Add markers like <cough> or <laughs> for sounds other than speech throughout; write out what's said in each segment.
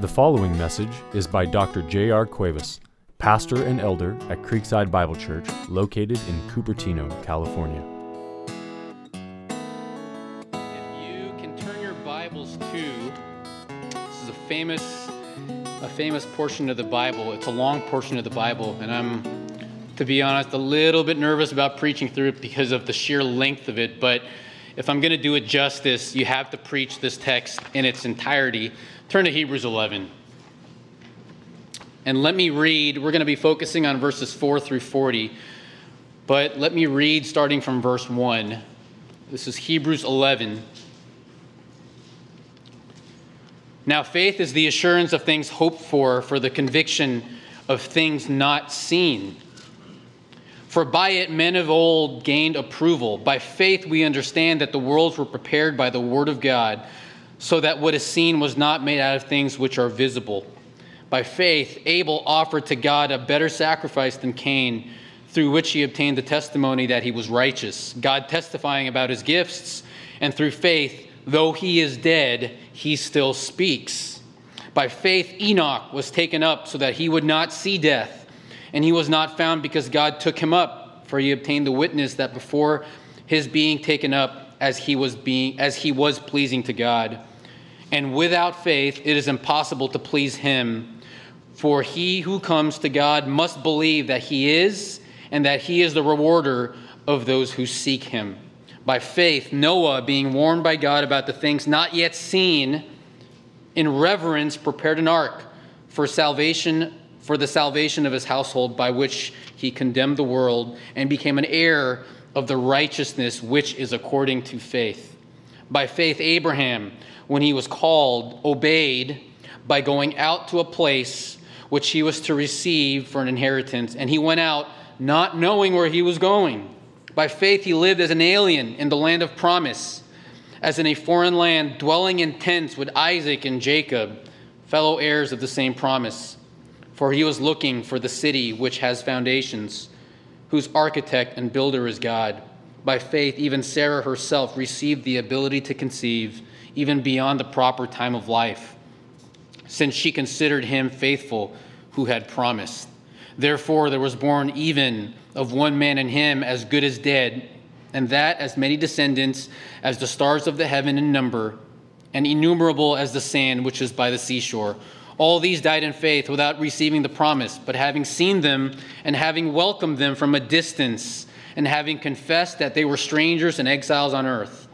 The following message is by Dr. J.R. Cuevas, pastor and elder at Creekside Bible Church, located in Cupertino, California. If you can turn your Bibles to this is a famous a famous portion of the Bible. It's a long portion of the Bible, and I'm to be honest a little bit nervous about preaching through it because of the sheer length of it, but if I'm going to do it justice, you have to preach this text in its entirety. Turn to Hebrews 11. And let me read, we're going to be focusing on verses 4 through 40, but let me read starting from verse 1. This is Hebrews 11. Now, faith is the assurance of things hoped for, for the conviction of things not seen. For by it men of old gained approval. By faith we understand that the worlds were prepared by the word of God, so that what is seen was not made out of things which are visible. By faith Abel offered to God a better sacrifice than Cain, through which he obtained the testimony that he was righteous, God testifying about his gifts. And through faith, though he is dead, he still speaks. By faith Enoch was taken up so that he would not see death and he was not found because God took him up, for he obtained the witness that before his being taken up as he was being as he was pleasing to God. And without faith it is impossible to please him, for he who comes to God must believe that he is and that he is the rewarder of those who seek him. By faith Noah being warned by God about the things not yet seen in reverence prepared an ark for salvation for the salvation of his household, by which he condemned the world and became an heir of the righteousness which is according to faith. By faith, Abraham, when he was called, obeyed by going out to a place which he was to receive for an inheritance, and he went out not knowing where he was going. By faith, he lived as an alien in the land of promise, as in a foreign land, dwelling in tents with Isaac and Jacob, fellow heirs of the same promise for he was looking for the city which has foundations, whose architect and builder is God. By faith, even Sarah herself received the ability to conceive, even beyond the proper time of life, since she considered him faithful who had promised. Therefore, there was born even of one man in him as good as dead, and that as many descendants as the stars of the heaven in number, and innumerable as the sand which is by the seashore all these died in faith without receiving the promise, but having seen them and having welcomed them from a distance, and having confessed that they were strangers and exiles on earth.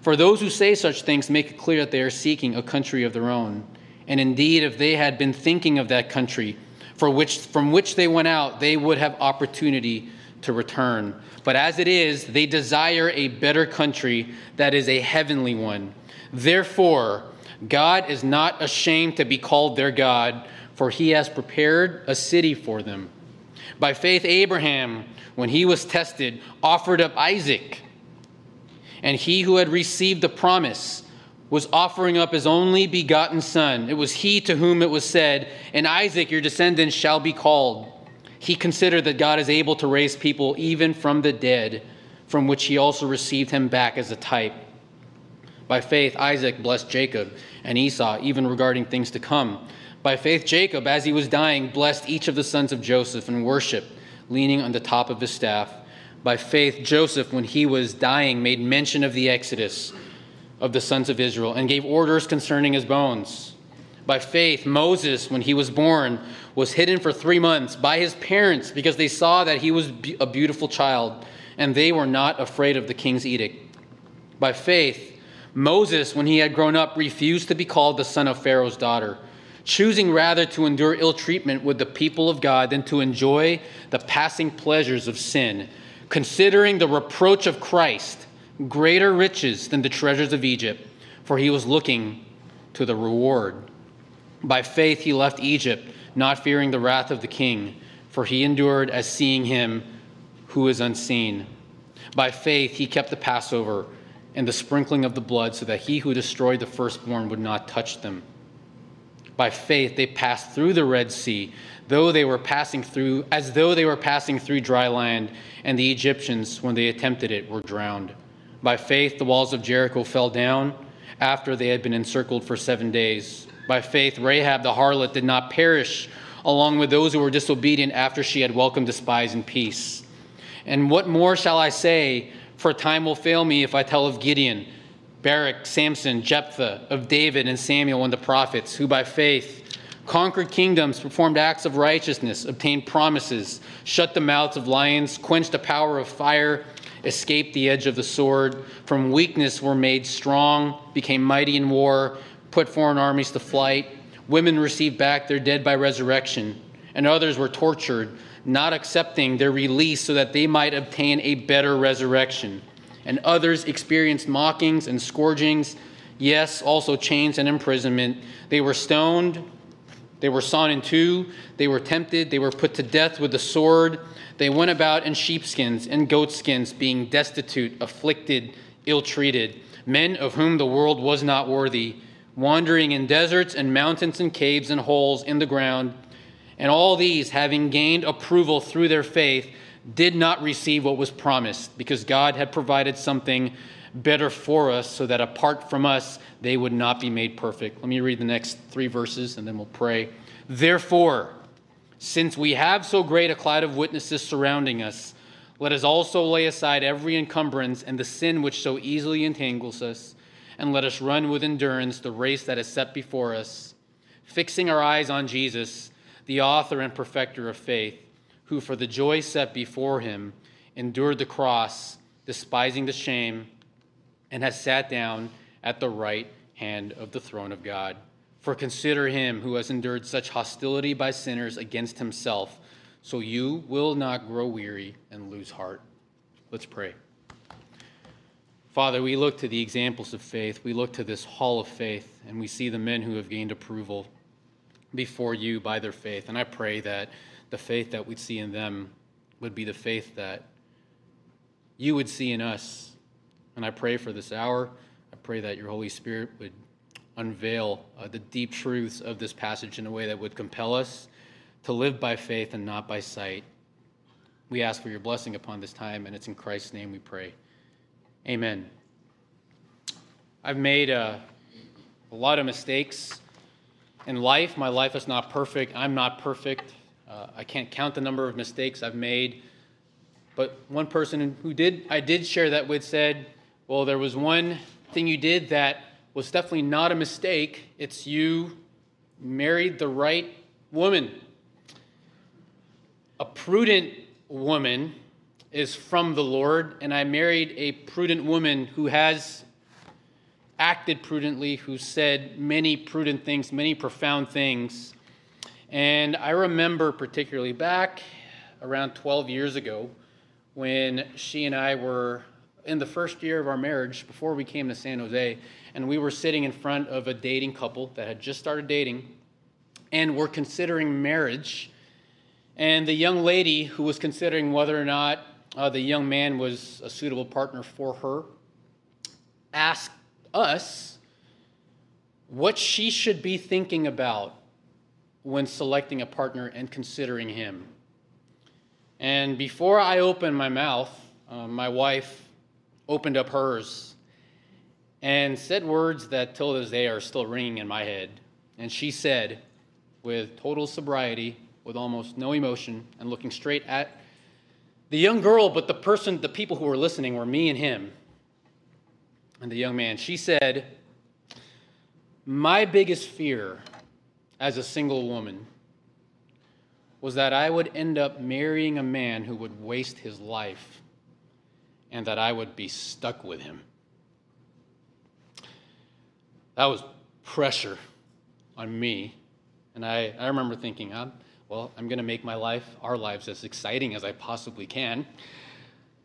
For those who say such things make it clear that they are seeking a country of their own. And indeed, if they had been thinking of that country for which, from which they went out, they would have opportunity to return. But as it is, they desire a better country that is a heavenly one. Therefore, God is not ashamed to be called their God, for he has prepared a city for them. By faith, Abraham, when he was tested, offered up Isaac. And he who had received the promise was offering up his only begotten son. It was he to whom it was said, And Isaac your descendants shall be called. He considered that God is able to raise people even from the dead, from which he also received him back as a type. By faith, Isaac blessed Jacob and Esau, even regarding things to come. By faith, Jacob, as he was dying, blessed each of the sons of Joseph and worshiped, leaning on the top of his staff. By faith, Joseph, when he was dying, made mention of the exodus of the sons of Israel and gave orders concerning his bones. By faith, Moses, when he was born, was hidden for three months by his parents because they saw that he was a beautiful child, and they were not afraid of the king's edict. By faith, Moses, when he had grown up, refused to be called the son of Pharaoh's daughter, choosing rather to endure ill treatment with the people of God than to enjoy the passing pleasures of sin, considering the reproach of Christ greater riches than the treasures of Egypt, for he was looking to the reward. By faith he left Egypt, not fearing the wrath of the king, for he endured as seeing him who is unseen. By faith he kept the Passover and the sprinkling of the blood, so that he who destroyed the firstborn would not touch them. By faith they passed through the Red Sea, though they were passing through as though they were passing through dry land, and the Egyptians, when they attempted it, were drowned. By faith the walls of Jericho fell down after they had been encircled for seven days. By faith, Rahab the harlot did not perish along with those who were disobedient after she had welcomed the spies in peace. And what more shall I say? For time will fail me if I tell of Gideon, Barak, Samson, Jephthah, of David and Samuel and the prophets, who by faith conquered kingdoms, performed acts of righteousness, obtained promises, shut the mouths of lions, quenched the power of fire, escaped the edge of the sword, from weakness were made strong, became mighty in war, put foreign armies to flight. Women received back their dead by resurrection, and others were tortured, not accepting their release so that they might obtain a better resurrection. And others experienced mockings and scourgings, yes, also chains and imprisonment. They were stoned, they were sawn in two, they were tempted, they were put to death with the sword. They went about in sheepskins and goatskins, being destitute, afflicted, ill treated, men of whom the world was not worthy wandering in deserts and mountains and caves and holes in the ground. And all these, having gained approval through their faith, did not receive what was promised, because God had provided something better for us, so that apart from us, they would not be made perfect. Let me read the next three verses and then we'll pray. Therefore, since we have so great a cloud of witnesses surrounding us, let us also lay aside every encumbrance and the sin which so easily entangles us and let us run with endurance the race that is set before us, fixing our eyes on Jesus, the author and perfecter of faith, who for the joy set before him endured the cross, despising the shame, and has sat down at the right hand of the throne of God. For consider him who has endured such hostility by sinners against himself, so you will not grow weary and lose heart. Let's pray. Father, we look to the examples of faith. We look to this hall of faith, and we see the men who have gained approval before you by their faith. And I pray that the faith that we see in them would be the faith that you would see in us. And I pray for this hour. I pray that your Holy Spirit would unveil uh, the deep truths of this passage in a way that would compel us to live by faith and not by sight. We ask for your blessing upon this time, and it's in Christ's name we pray. Amen. I've made a, a, lot of mistakes in life. My life is not perfect. I'm not perfect. Uh, I can't count the number of mistakes I've made. But one person who did, I did share that with said, well, there was one thing you did that was definitely not a mistake. It's you married the right woman. A prudent woman is from the Lord, and I married a prudent woman who has acted prudently, who said many prudent things, many profound things. And I remember particularly back around 12 years ago when she and I were in the first year of our marriage before we came to San Jose, and we were sitting in front of a dating couple that had just started dating and were considering marriage. And the young lady who was considering whether or not uh, the young man was a suitable partner for her, asked us what she should be thinking about when selecting a partner and considering him. And before I opened my mouth, uh, my wife opened up hers and said words that till this day are still ringing in my head. And she said, with total sobriety, with almost no emotion, and looking straight at the young girl, but the person, the people who were listening were me and him. And the young man, she said, My biggest fear as a single woman was that I would end up marrying a man who would waste his life and that I would be stuck with him. That was pressure on me. And I, I remember thinking, I'm, well, I'm going to make my life, our lives, as exciting as I possibly can.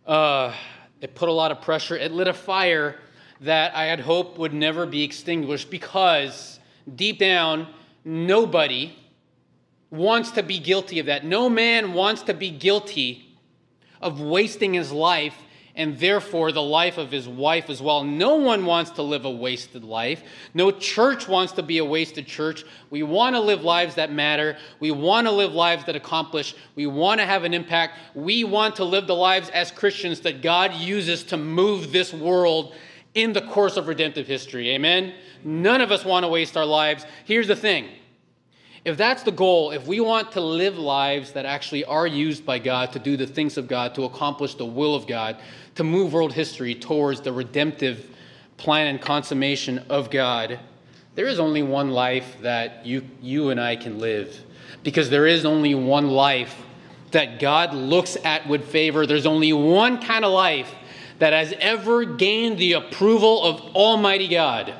Uh, it put a lot of pressure. It lit a fire that I had hoped would never be extinguished because deep down, nobody wants to be guilty of that. No man wants to be guilty of wasting his life and therefore the life of his wife as well. No one wants to live a wasted life. No church wants to be a wasted church. We want to live lives that matter. We want to live lives that accomplish. We want to have an impact. We want to live the lives as Christians that God uses to move this world in the course of redemptive history. Amen? None of us want to waste our lives. Here's the thing if that's the goal, if we want to live lives that actually are used by God to do the things of God, to accomplish the will of God, to move world history towards the redemptive plan and consummation of God, there is only one life that you, you and I can live. Because there is only one life that God looks at with favor. There's only one kind of life that has ever gained the approval of Almighty God.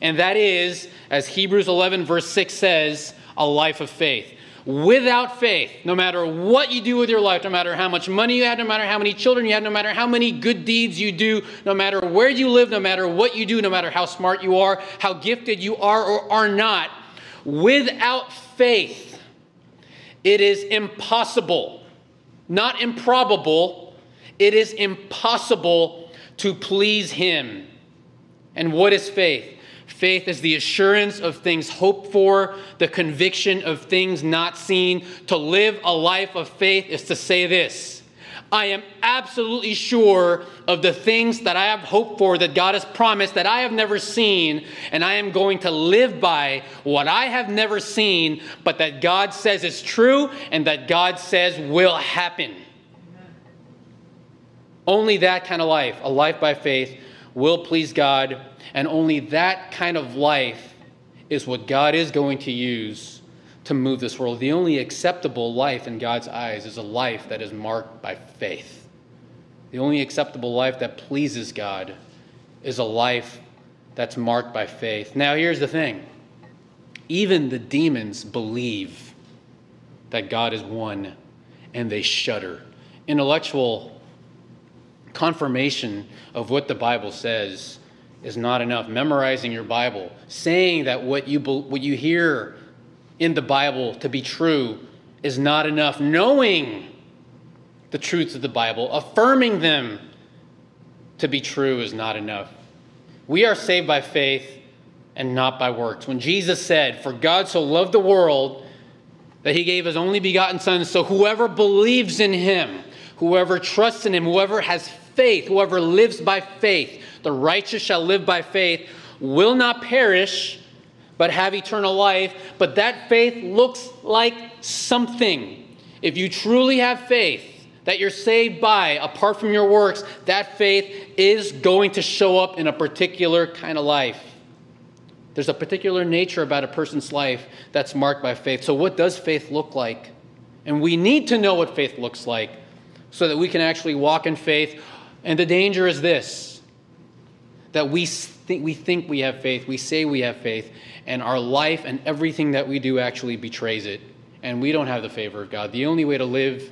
And that is, as Hebrews 11, verse 6 says, a life of faith. Without faith, no matter what you do with your life, no matter how much money you have, no matter how many children you have, no matter how many good deeds you do, no matter where you live, no matter what you do, no matter how smart you are, how gifted you are or are not, without faith, it is impossible, not improbable, it is impossible to please Him. And what is faith? Faith is the assurance of things hoped for, the conviction of things not seen. To live a life of faith is to say this I am absolutely sure of the things that I have hoped for, that God has promised, that I have never seen, and I am going to live by what I have never seen, but that God says is true and that God says will happen. Only that kind of life, a life by faith, will please God and only that kind of life is what God is going to use to move this world. The only acceptable life in God's eyes is a life that is marked by faith. The only acceptable life that pleases God is a life that's marked by faith. Now, here's the thing even the demons believe that God is one and they shudder. Intellectual confirmation of what the Bible says is not enough. Memorizing your Bible, saying that what you, what you hear in the Bible to be true is not enough. Knowing the truths of the Bible, affirming them to be true is not enough. We are saved by faith and not by works. When Jesus said, For God so loved the world that he gave his only begotten Son, so whoever believes in him, whoever trusts in him, whoever has faith, whoever lives by faith, the righteous shall live by faith, will not perish, but have eternal life. But that faith looks like something. If you truly have faith that you're saved by, apart from your works, that faith is going to show up in a particular kind of life. There's a particular nature about a person's life that's marked by faith. So, what does faith look like? And we need to know what faith looks like so that we can actually walk in faith. And the danger is this that we think, we think we have faith, we say we have faith, and our life and everything that we do actually betrays it. And we don't have the favor of God. The only way to live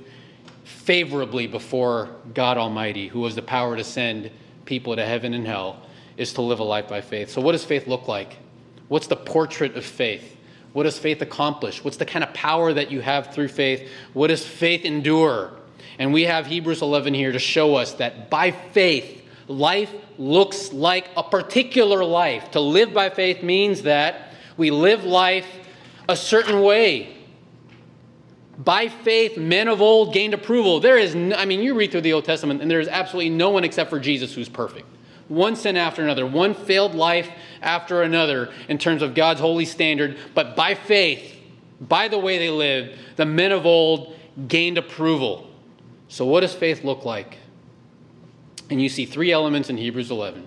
favorably before God Almighty, who has the power to send people to heaven and hell, is to live a life by faith. So, what does faith look like? What's the portrait of faith? What does faith accomplish? What's the kind of power that you have through faith? What does faith endure? And we have Hebrews 11 here to show us that by faith, life looks like a particular life. To live by faith means that we live life a certain way. By faith, men of old gained approval. There is, no, I mean, you read through the Old Testament, and there is absolutely no one except for Jesus who's perfect. One sin after another, one failed life after another in terms of God's holy standard. But by faith, by the way they lived, the men of old gained approval. So, what does faith look like? And you see three elements in Hebrews 11.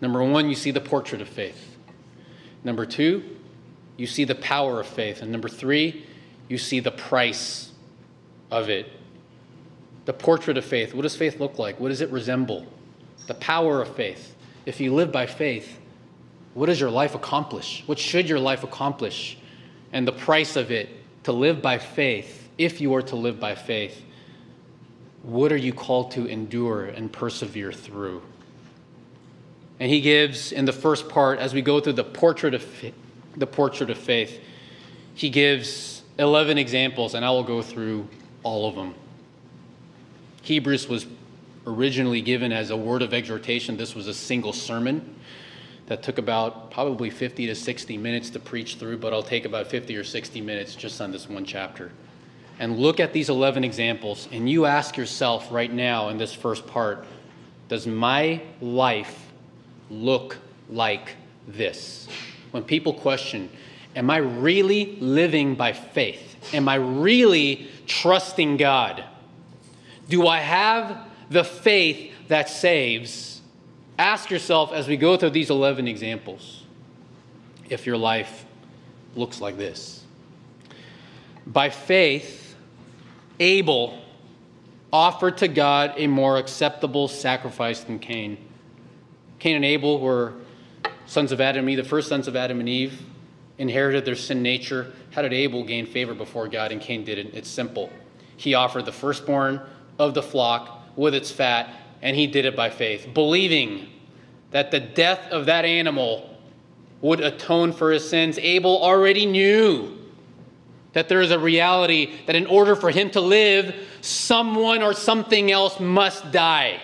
Number one, you see the portrait of faith. Number two, you see the power of faith. And number three, you see the price of it. The portrait of faith. What does faith look like? What does it resemble? The power of faith. If you live by faith, what does your life accomplish? What should your life accomplish? And the price of it, to live by faith, if you are to live by faith, what are you called to endure and persevere through? And he gives in the first part, as we go through the portrait of the portrait of faith, he gives 11 examples, and I will go through all of them. Hebrews was originally given as a word of exhortation. This was a single sermon that took about probably 50 to 60 minutes to preach through, but I'll take about 50 or 60 minutes just on this one chapter and look at these 11 examples, and you ask yourself right now in this first part does my life look like this. When people question, Am I really living by faith? Am I really trusting God? Do I have the faith that saves? Ask yourself as we go through these 11 examples if your life looks like this. By faith, Abel offered to God a more acceptable sacrifice than Cain. Cain and Abel were sons of Adam and Eve, the first sons of Adam and Eve, inherited their sin nature. How did Abel gain favor before God and Cain didn't? It's simple. He offered the firstborn of the flock with its fat, and he did it by faith, believing that the death of that animal would atone for his sins. Abel already knew that there is a reality that in order for him to live, someone or something else must die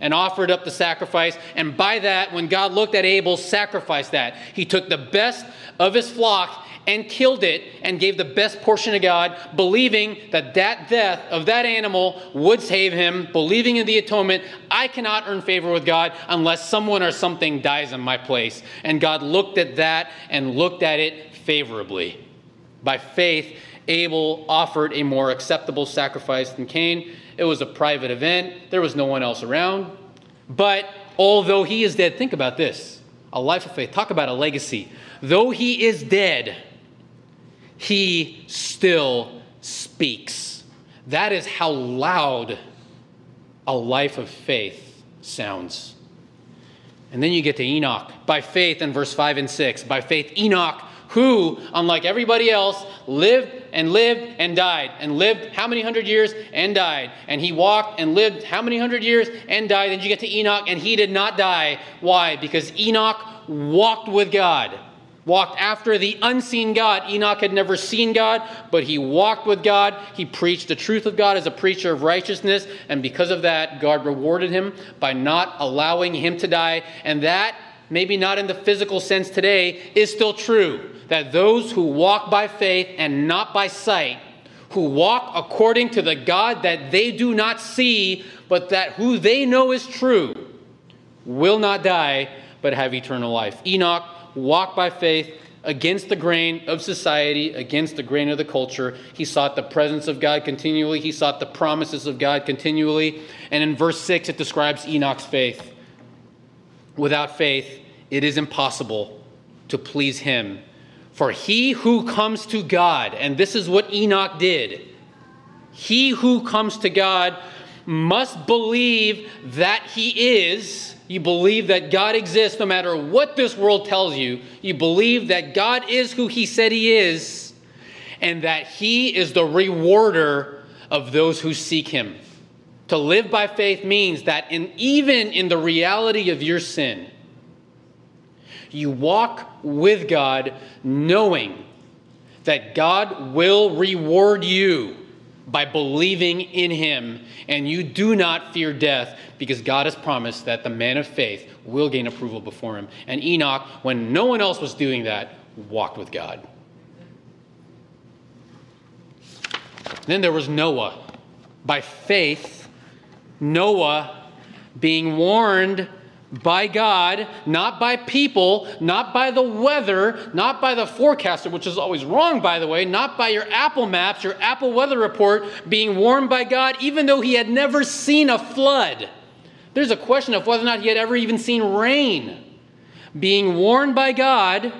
and offered up the sacrifice. And by that, when God looked at Abel, sacrificed that. He took the best of his flock and killed it and gave the best portion to God, believing that that death of that animal would save him, believing in the atonement. I cannot earn favor with God unless someone or something dies in my place. And God looked at that and looked at it favorably. By faith, Abel offered a more acceptable sacrifice than Cain. It was a private event, there was no one else around. But although he is dead, think about this a life of faith. Talk about a legacy. Though he is dead, he still speaks. That is how loud a life of faith sounds. And then you get to Enoch. By faith, in verse 5 and 6, by faith, Enoch, who, unlike everybody else, lived and lived and died, and lived how many hundred years and died. And he walked and lived how many hundred years and died. Then you get to Enoch, and he did not die. Why? Because Enoch walked with God walked after the unseen God. Enoch had never seen God, but he walked with God. He preached the truth of God as a preacher of righteousness, and because of that, God rewarded him by not allowing him to die. And that, maybe not in the physical sense today, is still true. That those who walk by faith and not by sight, who walk according to the God that they do not see, but that who they know is true, will not die, but have eternal life. Enoch walked by faith against the grain of society, against the grain of the culture. He sought the presence of God continually, he sought the promises of God continually. And in verse 6, it describes Enoch's faith. Without faith, it is impossible to please him. For he who comes to God, and this is what Enoch did, he who comes to God must believe that he is you believe that God exists no matter what this world tells you. You believe that God is who He said He is and that He is the rewarder of those who seek Him. To live by faith means that in, even in the reality of your sin, you walk with God knowing that God will reward you by believing in him, and you do not fear death because God has promised that the man of faith will gain approval before him. And Enoch, when no one else was doing that, walked with God. Then there was Noah. By faith, Noah, being warned by God, not by people, not by the weather, not by the forecaster, which is always wrong, by the way, not by your Apple Maps, your Apple weather report, being warned by God, even though he had never seen a flood. There's a question of whether or not he had ever even seen rain. Being warned by God,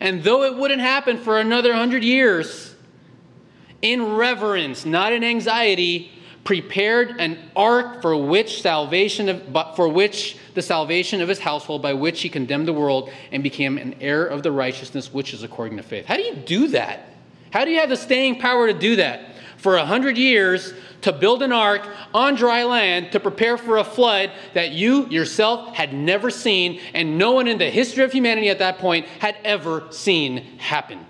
and though it wouldn't happen for another hundred years, in reverence, not in anxiety, prepared an ark for which salvation of, for which the salvation of his household by which he condemned the world and became an heir of the righteousness which is according to faith. How do you do that? How do you have the staying power to do that? For a hundred years, to build an ark on dry land to prepare for a flood that you yourself had never seen, and no one in the history of humanity at that point had ever seen happen.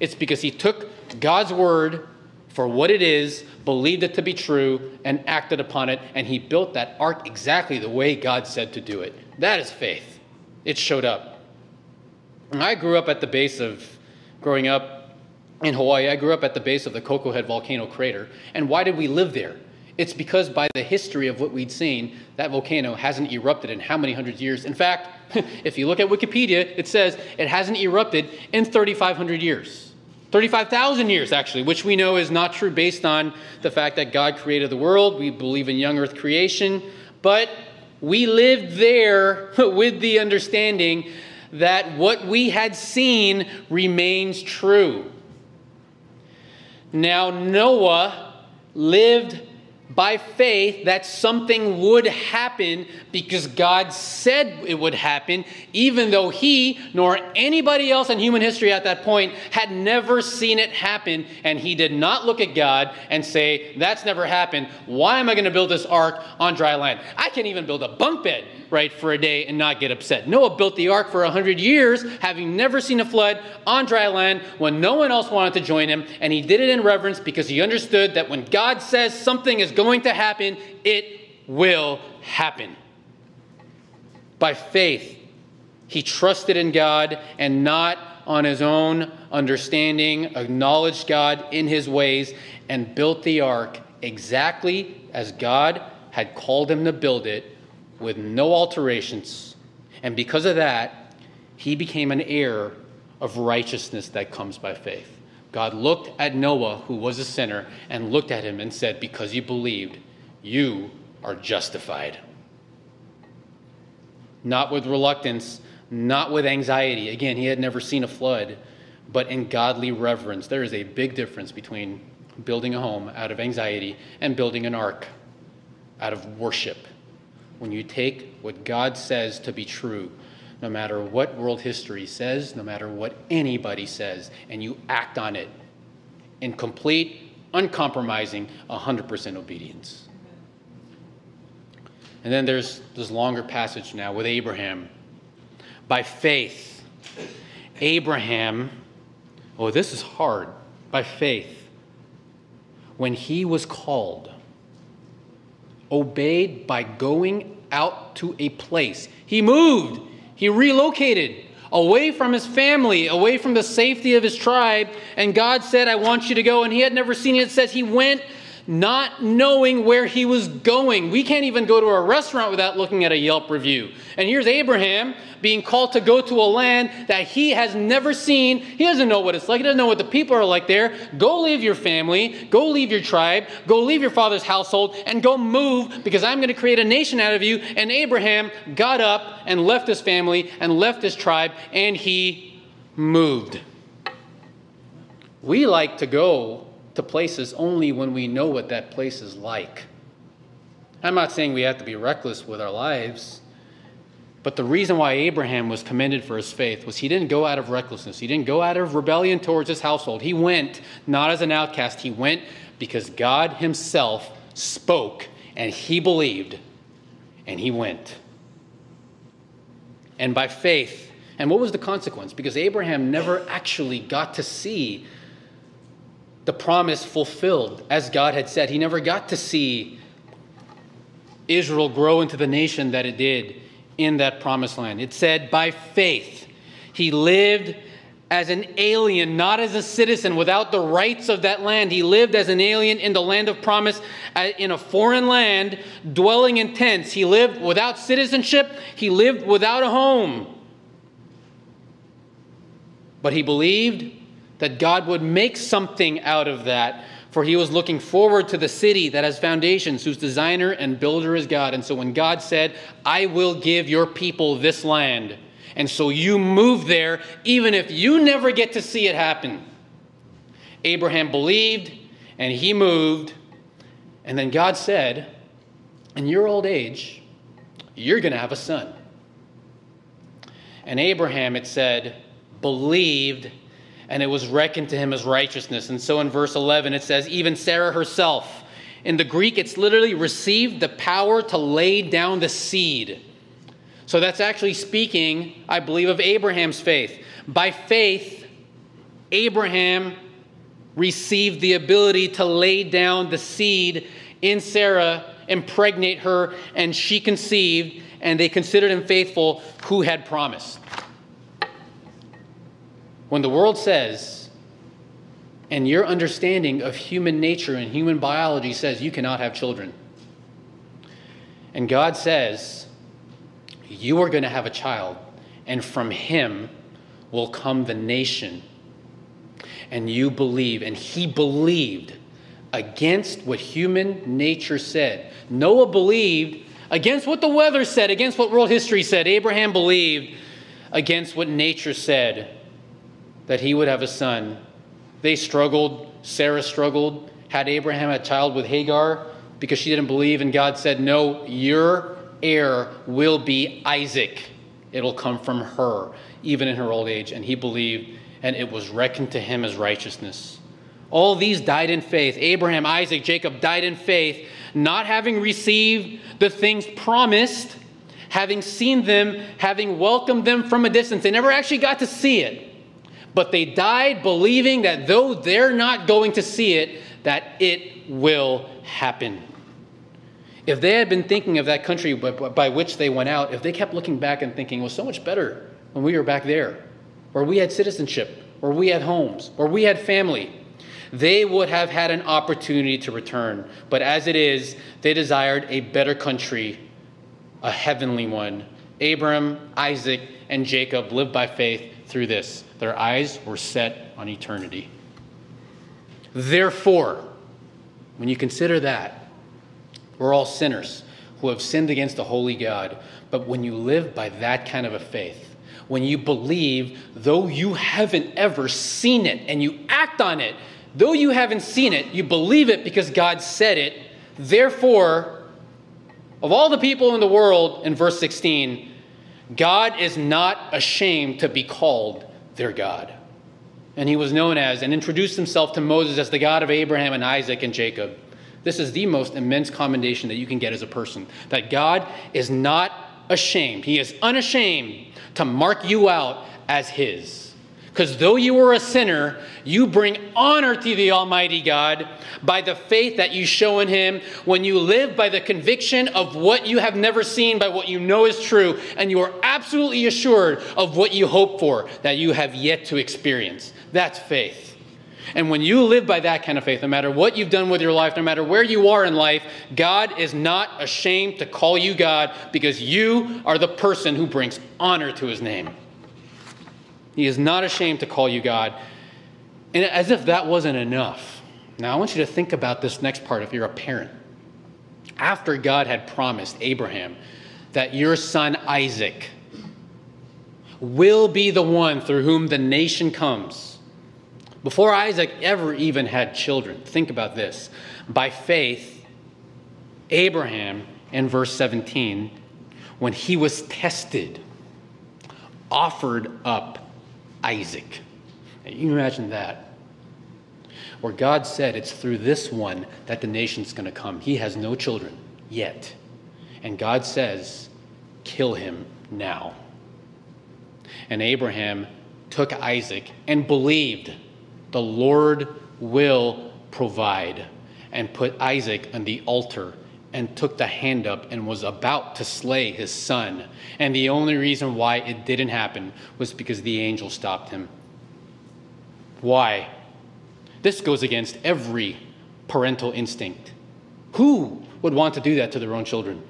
It's because he took God's word for what it is, believed it to be true, and acted upon it, and he built that ark exactly the way God said to do it. That is faith. It showed up. I grew up at the base of, growing up in Hawaii, I grew up at the base of the Koko Head volcano crater. And why did we live there? It's because by the history of what we'd seen, that volcano hasn't erupted in how many hundred years? In fact, <laughs> if you look at Wikipedia, it says it hasn't erupted in 3,500 years. 35,000 years, actually, which we know is not true based on the fact that God created the world. We believe in young earth creation. But we lived there <laughs> with the understanding that what we had seen remains true. Now, Noah lived by faith that something would happen because God said it would happen, even though he nor anybody else in human history at that point had never seen it happen. And he did not look at God and say, That's never happened. Why am I going to build this ark on dry land? I can't even build a bunk bed, right, for a day and not get upset. Noah built the ark for 100 years, having never seen a flood on dry land when no one else wanted to join him. And he did it in reverence because he understood that when God says something is going to happen, it will happen. By faith, he trusted in God and not on his own understanding, acknowledged God in his ways, and built the ark exactly as God had called him to build it with no alterations. And because of that, he became an heir of righteousness that comes by faith. God looked at Noah, who was a sinner, and looked at him and said, Because you believed, you are justified. Not with reluctance, not with anxiety. Again, he had never seen a flood, but in godly reverence. There is a big difference between building a home out of anxiety and building an ark out of worship. When you take what God says to be true, no matter what world history says, no matter what anybody says, and you act on it in complete, uncompromising, 100% obedience. And then there's this longer passage now with Abraham. By faith, Abraham, oh, this is hard. By faith, when he was called, obeyed by going out to a place. He moved, he relocated away from his family, away from the safety of his tribe. And God said, I want you to go. And he had never seen it. It says he went not knowing where he was going. We can't even go to a restaurant without looking at a Yelp review. And here's Abraham being called to go to a land that he has never seen. He doesn't know what it's like, he doesn't know what the people are like there. Go leave your family, go leave your tribe, go leave your father's household, and go move because I'm going to create a nation out of you. And Abraham got up and left his family and left his tribe, and he moved. We like to go to places only when we know what that place is like. I'm not saying we have to be reckless with our lives, but the reason why Abraham was commended for his faith was he didn't go out of recklessness. He didn't go out of rebellion towards his household. He went not as an outcast, he went because God himself spoke and he believed and he went. And by faith, and what was the consequence? Because Abraham never actually got to see the promise fulfilled as God had said. He never got to see Israel grow into the nation that it did in that promised land. It said, by faith, he lived as an alien, not as a citizen, without the rights of that land. He lived as an alien in the land of promise, uh, in a foreign land, dwelling in tents. He lived without citizenship, he lived without a home. But he believed that God would make something out of that, for he was looking forward to the city that has foundations, whose designer and builder is God. And so when God said, I will give your people this land, and so you move there, even if you never get to see it happen. Abraham believed and he moved, and then God said, In your old age, you're going to have a son. And Abraham, it said, believed and it was reckoned to him as righteousness. And so in verse 11 it says, even Sarah herself. In the Greek, it's literally received the power to lay down the seed. So that's actually speaking, I believe, of Abraham's faith. By faith, Abraham received the ability to lay down the seed in Sarah, impregnate her, and she conceived, and they considered him faithful who had promised. When the world says and your understanding of human nature and human biology says you cannot have children. And God says, You are going to have a child, and from him will come the nation. And you believe, and he believed against what human nature said. Noah believed against what the weather said, against what world history said. Abraham believed against what nature said that he would have a son. They struggled. Sarah struggled. Had Abraham a child with Hagar because she didn't believe, and God said, No, your heir will be Isaac. It'll come from her, even in her old age. And he believed, and it was reckoned to him as righteousness. All these died in faith. Abraham, Isaac, Jacob died in faith, not having received the things promised, having seen them, having welcomed them from a distance. They never actually got to see it. But they died believing that though they're not going to see it, that it will happen. If they had been thinking of that country by which they went out, if they kept looking back and thinking, was so much better when we were back there, where we had citizenship, where we had homes, where we had family, they would have had an opportunity to return. But as it is, they desired a better country, a heavenly one. Abram, Isaac, and Jacob lived by faith through this. Their eyes were set on eternity. Therefore, when you consider that, we're all sinners who have sinned against the holy God. But when you live by that kind of a faith, when you believe, though you haven't ever seen it, and you act on it, Though you haven't seen it, you believe it because God said it. Therefore, of all the people in the world, in verse 16, God is not ashamed to be called their God. And he was known as and introduced himself to Moses as the God of Abraham and Isaac and Jacob. This is the most immense commendation that you can get as a person that God is not ashamed, He is unashamed to mark you out as His. Because though you were a sinner, you bring honor to the Almighty God by the faith that you show in Him when you live by the conviction of what you have never seen, by what you know is true, and you are absolutely assured of what you hope for that you have yet to experience. That's faith. And when you live by that kind of faith, no matter what you've done with your life, no matter where you are in life, God is not ashamed to call you God because you are the person who brings honor to His name. He is not ashamed to call you God. And as if that wasn't enough. Now, I want you to think about this next part if you're a parent. After God had promised Abraham that your son Isaac will be the one through whom the nation comes, before Isaac ever even had children, think about this. By faith, Abraham, in verse 17, when he was tested, offered up Isaac. Now, you imagine that. Where God said it's through this one that the nation's going to come. He has no children yet. And God says, kill him now. And Abraham took Isaac and believed the Lord will provide and put Isaac on the altar and took the hand up and was about to slay his son. And the only reason why it didn't happen was because the angel stopped him. Why? This goes against every parental instinct. Who would want to do that to their own children?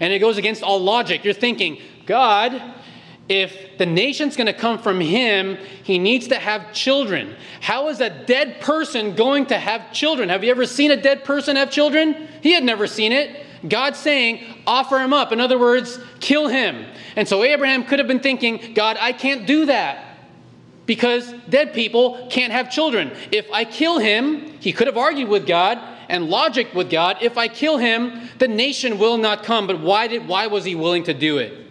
And it goes against all logic. You're thinking, God, if the nation's going to come from him, he needs to have children. How is a dead person going to have children? Have you ever seen a dead person have children? He had never seen it. God's saying, offer him up. In other words, kill him. And so Abraham could have been thinking, God, I can't do that because dead people can't have children. If I kill him, he could have argued with God and logic with God. If I kill him, the nation will not come. But why did why was he willing to do it?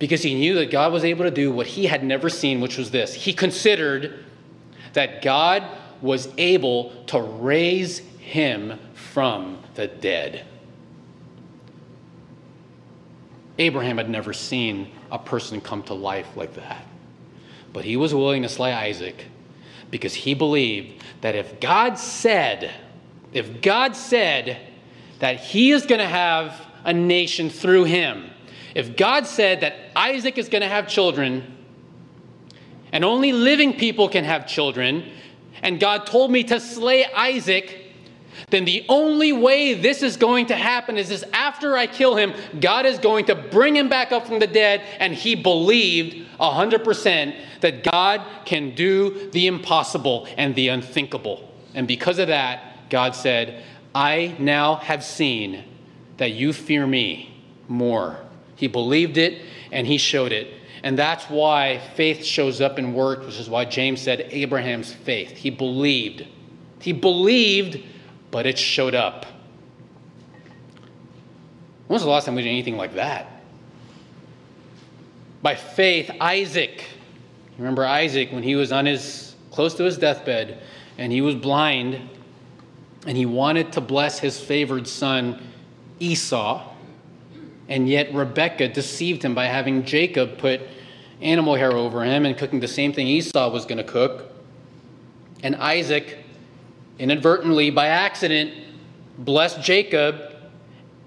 Because he knew that God was able to do what he had never seen, which was this. He considered that God was able to raise him from the dead. Abraham had never seen a person come to life like that. But he was willing to slay Isaac because he believed that if God said, if God said that he is going to have a nation through him, if God said that Isaac is going to have children, and only living people can have children, and God told me to slay Isaac, then the only way this is going to happen is this after I kill him, God is going to bring him back up from the dead. And he believed 100% that God can do the impossible and the unthinkable. And because of that, God said, I now have seen that you fear me more. He believed it and he showed it. And that's why faith shows up and works, which is why James said Abraham's faith. He believed. He believed, but it showed up. When was the last time we did anything like that? By faith, Isaac. Remember Isaac when he was on his close to his deathbed and he was blind and he wanted to bless his favored son Esau. And yet Rebekah deceived him by having Jacob put animal hair over him and cooking the same thing Esau was going to cook. And Isaac, inadvertently, by accident, blessed Jacob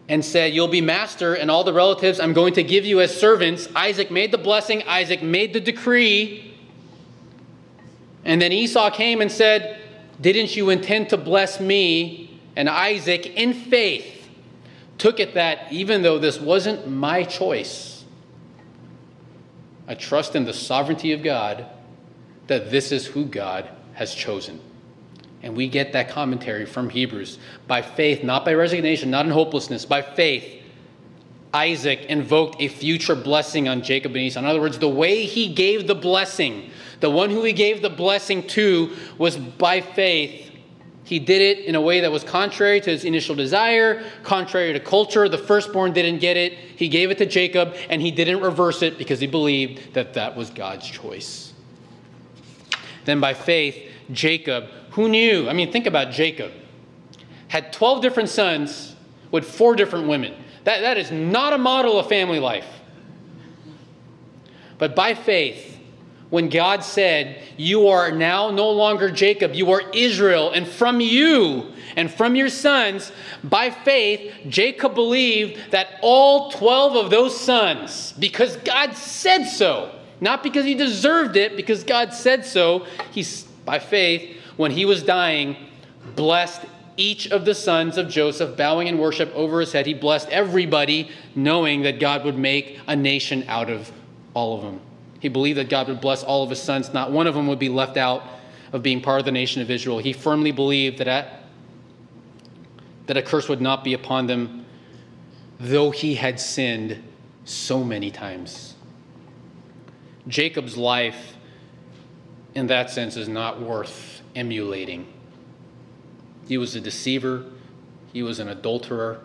and said, You'll be master, and all the relatives I'm going to give you as servants. Isaac made the blessing, Isaac made the decree. And then Esau came and said, Didn't you intend to bless me? And Isaac, in faith, took it that even though this wasn't my choice, I trust in the sovereignty of God that this is who God has chosen. And we get that commentary from Hebrews. By faith, not by resignation, not in hopelessness, by faith, Isaac invoked a future blessing on Jacob and Esau. In other words, the way he gave the blessing, the one who he gave the blessing to, was by faith he did it in a way that was contrary to his initial desire, contrary to culture. The firstborn didn't get it. He gave it to Jacob, and he didn't reverse it because he believed that that was God's choice. Then by faith, Jacob, who knew? I mean, think about Jacob. Had 12 different sons with four different women. That, that is not a model of family life. But by faith, when God said, You are now no longer Jacob, you are Israel, and from you and from your sons, by faith, Jacob believed that all 12 of those sons, because God said so, not because he deserved it, because God said so, he, by faith, when he was dying, blessed each of the sons of Joseph, bowing in worship over his head. He blessed everybody, knowing that God would make a nation out of all of them. He believed that God would bless all of his sons. Not one of them would be left out of being part of the nation of Israel. He firmly believed that, at, that a curse would not be upon them, though he had sinned so many times. Jacob's life, in that sense, is not worth emulating. He was a deceiver, he was an adulterer,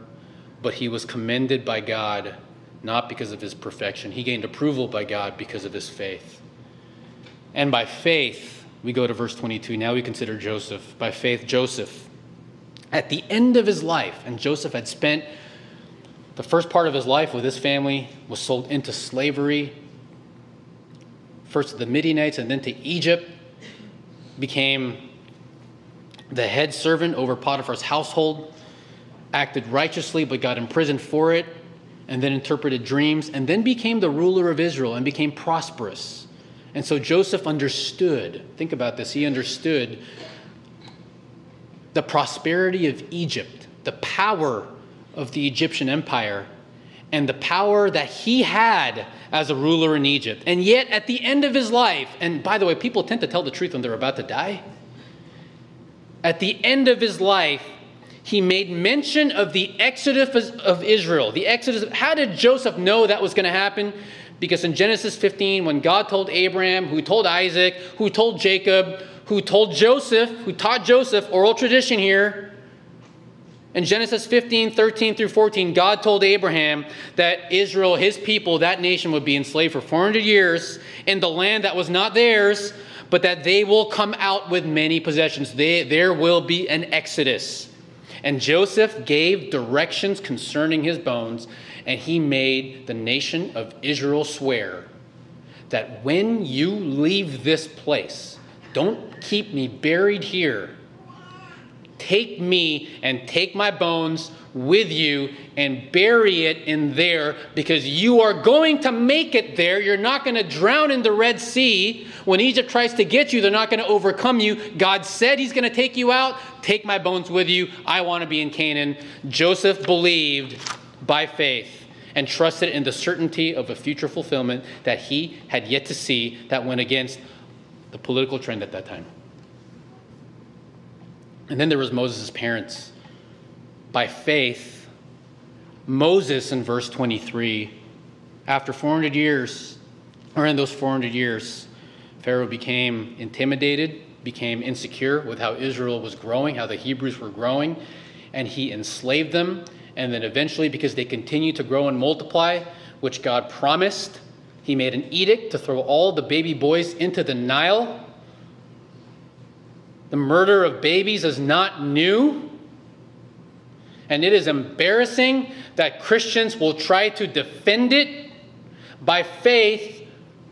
but he was commended by God not because of his perfection. He gained approval by God because of his faith. And by faith, we go to verse 22. Now we consider Joseph. By faith, Joseph, at the end of his life, and Joseph had spent the first part of his life with his family, was sold into slavery, first to the Midianites and then to Egypt, became the head servant over Potiphar's household, acted righteously but got imprisoned for it, and then interpreted dreams, and then became the ruler of Israel and became prosperous. And so Joseph understood, think about this, he understood the prosperity of Egypt, the power of the Egyptian empire, and the power that he had as a ruler in Egypt. And yet, at the end of his life, and by the way, people tend to tell the truth when they're about to die. At the end of his life, he made mention of the exodus of Israel. The exodus. How did Joseph know that was going to happen? Because in Genesis 15, when God told Abraham, who told Isaac, who told Jacob, who told Joseph, who taught Joseph, oral tradition here, in Genesis 15, 13 through 14, God told Abraham that Israel, his people, that nation would be enslaved for 400 years in the land that was not theirs, but that they will come out with many possessions. They, there will be an exodus. And Joseph gave directions concerning his bones, and he made the nation of Israel swear that when you leave this place, don't keep me buried here. take me and take my bones with you and bury it in there because you are going to make it there. You're not going to drown in the Red Sea. When Egypt tries to get you, they're not going to overcome you. God said He's going to take you out. Take my bones with you. I want to be in Canaan. Joseph believed by faith and trusted in the certainty of a future fulfillment that he had yet to see that went against the political trend at that time. And then there was Moses' parents. By faith, Moses in verse 23, after 400 years, or in those 400 years, Pharaoh became intimidated, became insecure with how Israel was growing, how the Hebrews were growing, and he enslaved them. And then eventually, because they continued to grow and multiply, which God promised, he made an edict to throw all the baby boys into the Nile the murder of babies is not new. And it is embarrassing that Christians will try to defend it. By faith,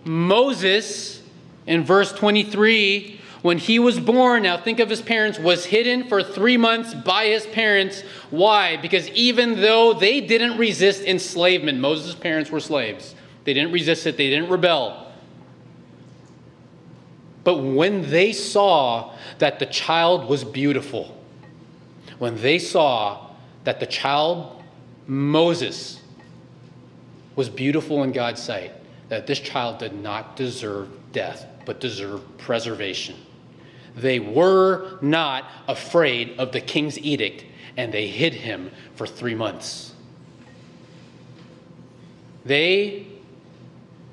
Moses, in verse 23, when he was born, now think of his parents, was hidden for three months by his parents. Why? Because even though they didn't resist enslavement, Moses' parents were slaves, they didn't resist it, they didn't rebel. But when they saw that the child was beautiful, when they saw that the child, Moses, was beautiful in God's sight, that this child did not deserve death, but deserved preservation. They were not afraid of the king's edict, and they hid him for three months. They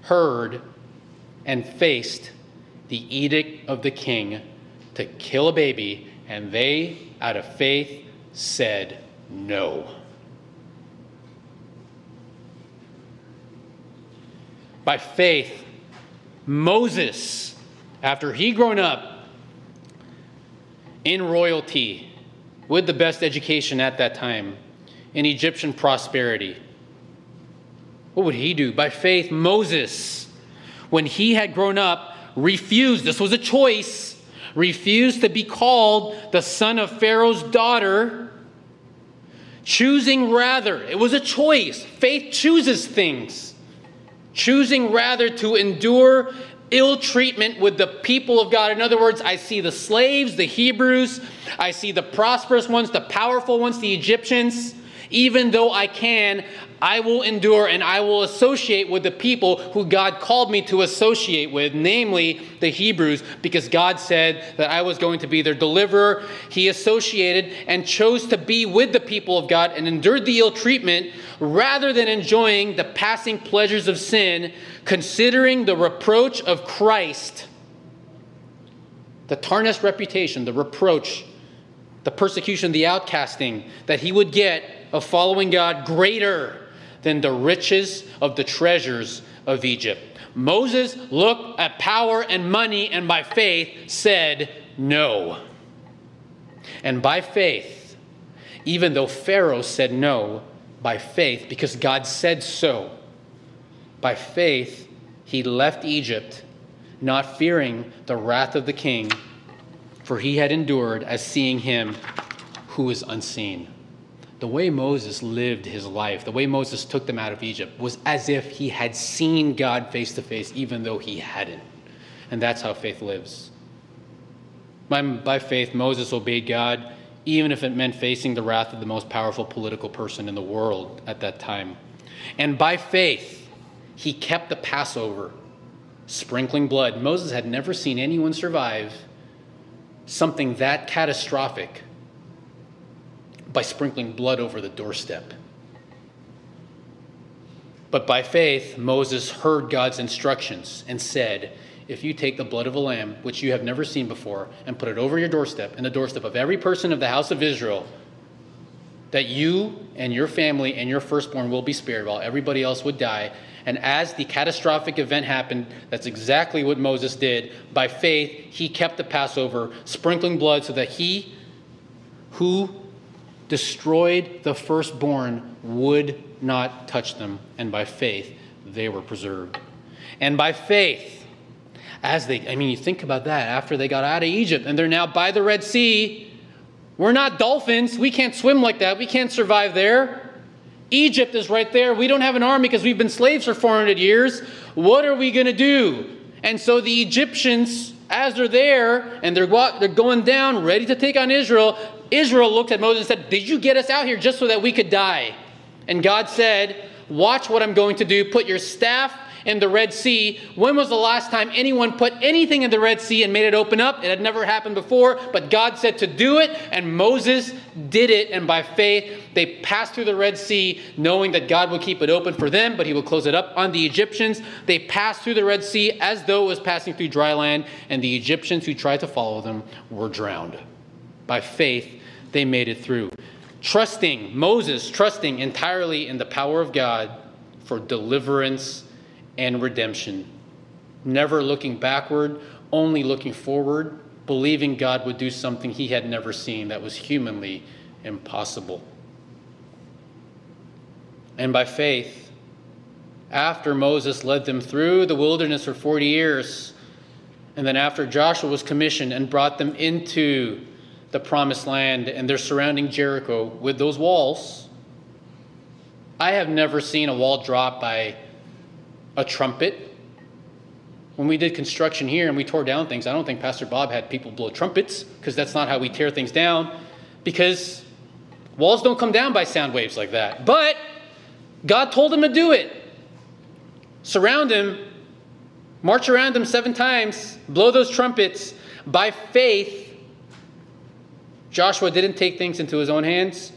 heard and faced the edict of the king to kill a baby, and they, out of faith, said no. By faith, Moses, after he grown up in royalty, with the best education at that time, in Egyptian prosperity, what would he do? By faith, Moses, when he had grown up, refused, this was a choice, refused to be called the son of Pharaoh's daughter, choosing rather, it was a choice. Faith chooses things, choosing rather to endure ill treatment with the people of God. In other words, I see the slaves, the Hebrews, I see the prosperous ones, the powerful ones, the Egyptians. Even though I can, I will endure and I will associate with the people who God called me to associate with, namely the Hebrews, because God said that I was going to be their deliverer. He associated and chose to be with the people of God and endured the ill treatment rather than enjoying the passing pleasures of sin, considering the reproach of Christ, the tarnished reputation, the reproach, the persecution, the outcasting that he would get of following God greater than the riches of the treasures of Egypt. Moses looked at power and money and by faith said no. And by faith, even though Pharaoh said no, by faith, because God said so, by faith, he left Egypt, not fearing the wrath of the king, for he had endured as seeing him who is unseen the way Moses lived his life, the way Moses took them out of Egypt, was as if he had seen God face to face, even though he hadn't. And that's how faith lives. By, by faith, Moses obeyed God, even if it meant facing the wrath of the most powerful political person in the world at that time. And by faith, he kept the Passover, sprinkling blood. Moses had never seen anyone survive something that catastrophic by sprinkling blood over the doorstep. But by faith, Moses heard God's instructions and said, If you take the blood of a lamb, which you have never seen before, and put it over your doorstep and the doorstep of every person of the house of Israel, that you and your family and your firstborn will be spared while everybody else would die. And as the catastrophic event happened, that's exactly what Moses did. By faith, he kept the Passover, sprinkling blood so that he who destroyed the firstborn would not touch them, and by faith they were preserved. And by faith, as they, I mean, you think about that, after they got out of Egypt and they're now by the Red Sea, We're not dolphins. We can't swim like that. We can't survive there. Egypt is right there. We don't have an army because we've been slaves for 400 years. What are we going to do? And so the Egyptians, as they're there and they're, they're going down, ready to take on Israel, Israel looked at Moses and said, Did you get us out here just so that we could die? And God said, Watch what I'm going to do. Put your staff in the Red Sea. When was the last time anyone put anything in the Red Sea and made it open up? It had never happened before, but God said to do it, and Moses did it. And by faith, they passed through the Red Sea, knowing that God would keep it open for them, but He would close it up on the Egyptians. They passed through the Red Sea as though it was passing through dry land, and the Egyptians who tried to follow them were drowned. By faith, they made it through. Trusting, Moses trusting entirely in the power of God for deliverance and redemption. Never looking backward, only looking forward, believing God would do something he had never seen that was humanly impossible. And by faith, after Moses led them through the wilderness for 40 years, and then after Joshua was commissioned and brought them into the promised land and they're surrounding Jericho with those walls, I have never seen a wall drop by a trumpet. When we did construction here and we tore down things, I don't think Pastor Bob had people blow trumpets because that's not how we tear things down because walls don't come down by sound waves like that. But God told him to do it. Surround him, march around him seven times, blow those trumpets. By faith, Joshua didn't take things into his own hands,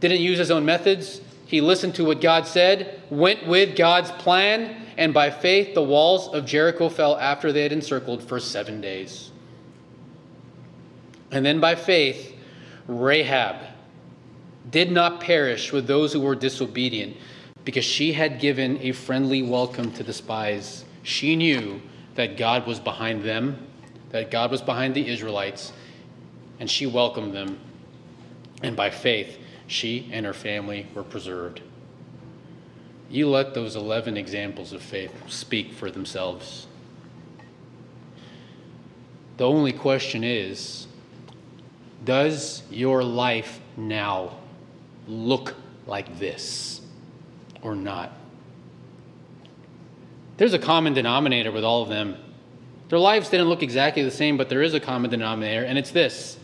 didn't use his own methods. He listened to what God said, went with God's plan, and by faith the walls of Jericho fell after they had encircled for seven days. And then by faith, Rahab did not perish with those who were disobedient because she had given a friendly welcome to the spies. She knew that God was behind them, that God was behind the Israelites, and she welcomed them. And by faith, she and her family were preserved. You let those 11 examples of faith speak for themselves. The only question is does your life now look like this or not? There's a common denominator with all of them. Their lives didn't look exactly the same, but there is a common denominator, and it's this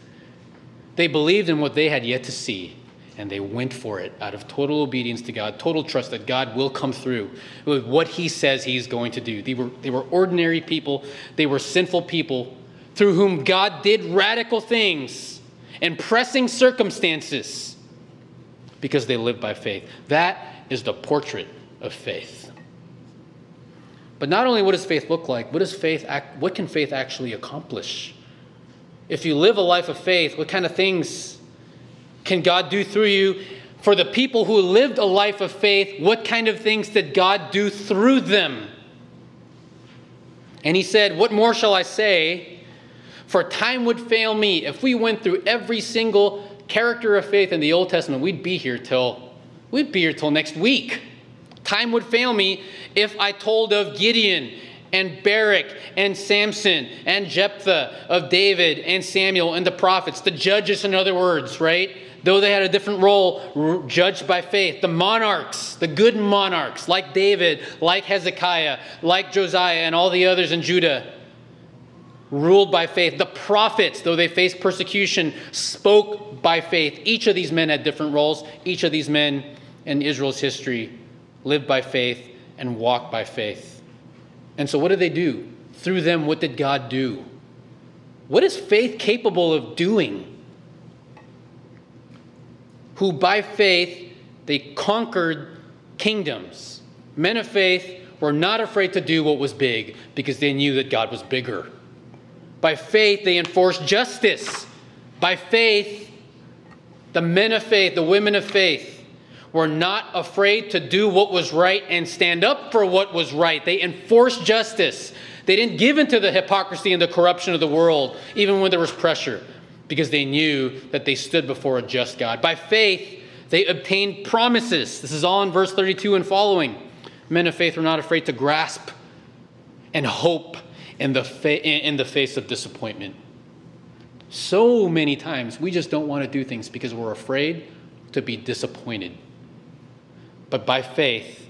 they believed in what they had yet to see and they went for it out of total obedience to God, total trust that God will come through with what He says He's going to do. They were, they were ordinary people, they were sinful people through whom God did radical things and pressing circumstances because they lived by faith. That is the portrait of faith. But not only what does faith look like, what does faith act, what can faith actually accomplish? If you live a life of faith, what kind of things can God do through you? For the people who lived a life of faith, what kind of things did God do through them? And he said, What more shall I say? For time would fail me. If we went through every single character of faith in the Old Testament, we'd be here till we'd be here till next week. Time would fail me if I told of Gideon and Barak and Samson and Jephthah, of David and Samuel and the prophets, the judges, in other words, right? Though they had a different role, judged by faith. The monarchs, the good monarchs, like David, like Hezekiah, like Josiah, and all the others in Judah, ruled by faith. The prophets, though they faced persecution, spoke by faith. Each of these men had different roles. Each of these men in Israel's history lived by faith and walked by faith. And so, what did they do? Through them, what did God do? What is faith capable of doing? Who by faith they conquered kingdoms. Men of faith were not afraid to do what was big because they knew that God was bigger. By faith, they enforced justice. By faith, the men of faith, the women of faith, were not afraid to do what was right and stand up for what was right. They enforced justice. They didn't give in to the hypocrisy and the corruption of the world, even when there was pressure because they knew that they stood before a just God. By faith, they obtained promises. This is all in verse 32 and following. Men of faith were not afraid to grasp and hope in the, fa- in the face of disappointment. So many times we just don't want to do things because we're afraid to be disappointed. But by faith,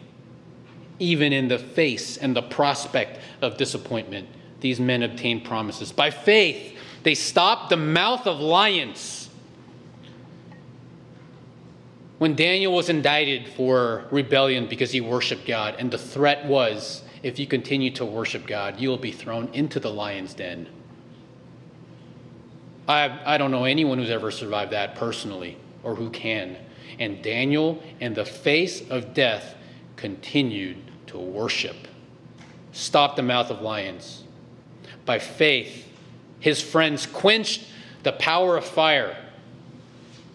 even in the face and the prospect of disappointment, these men obtained promises. By faith, they stopped the mouth of lions. When Daniel was indicted for rebellion because he worshiped God, and the threat was if you continue to worship God, you will be thrown into the lion's den. I, I don't know anyone who's ever survived that personally or who can. And Daniel, in the face of death, continued to worship. Stop the mouth of lions. By faith, his friends quenched the power of fire.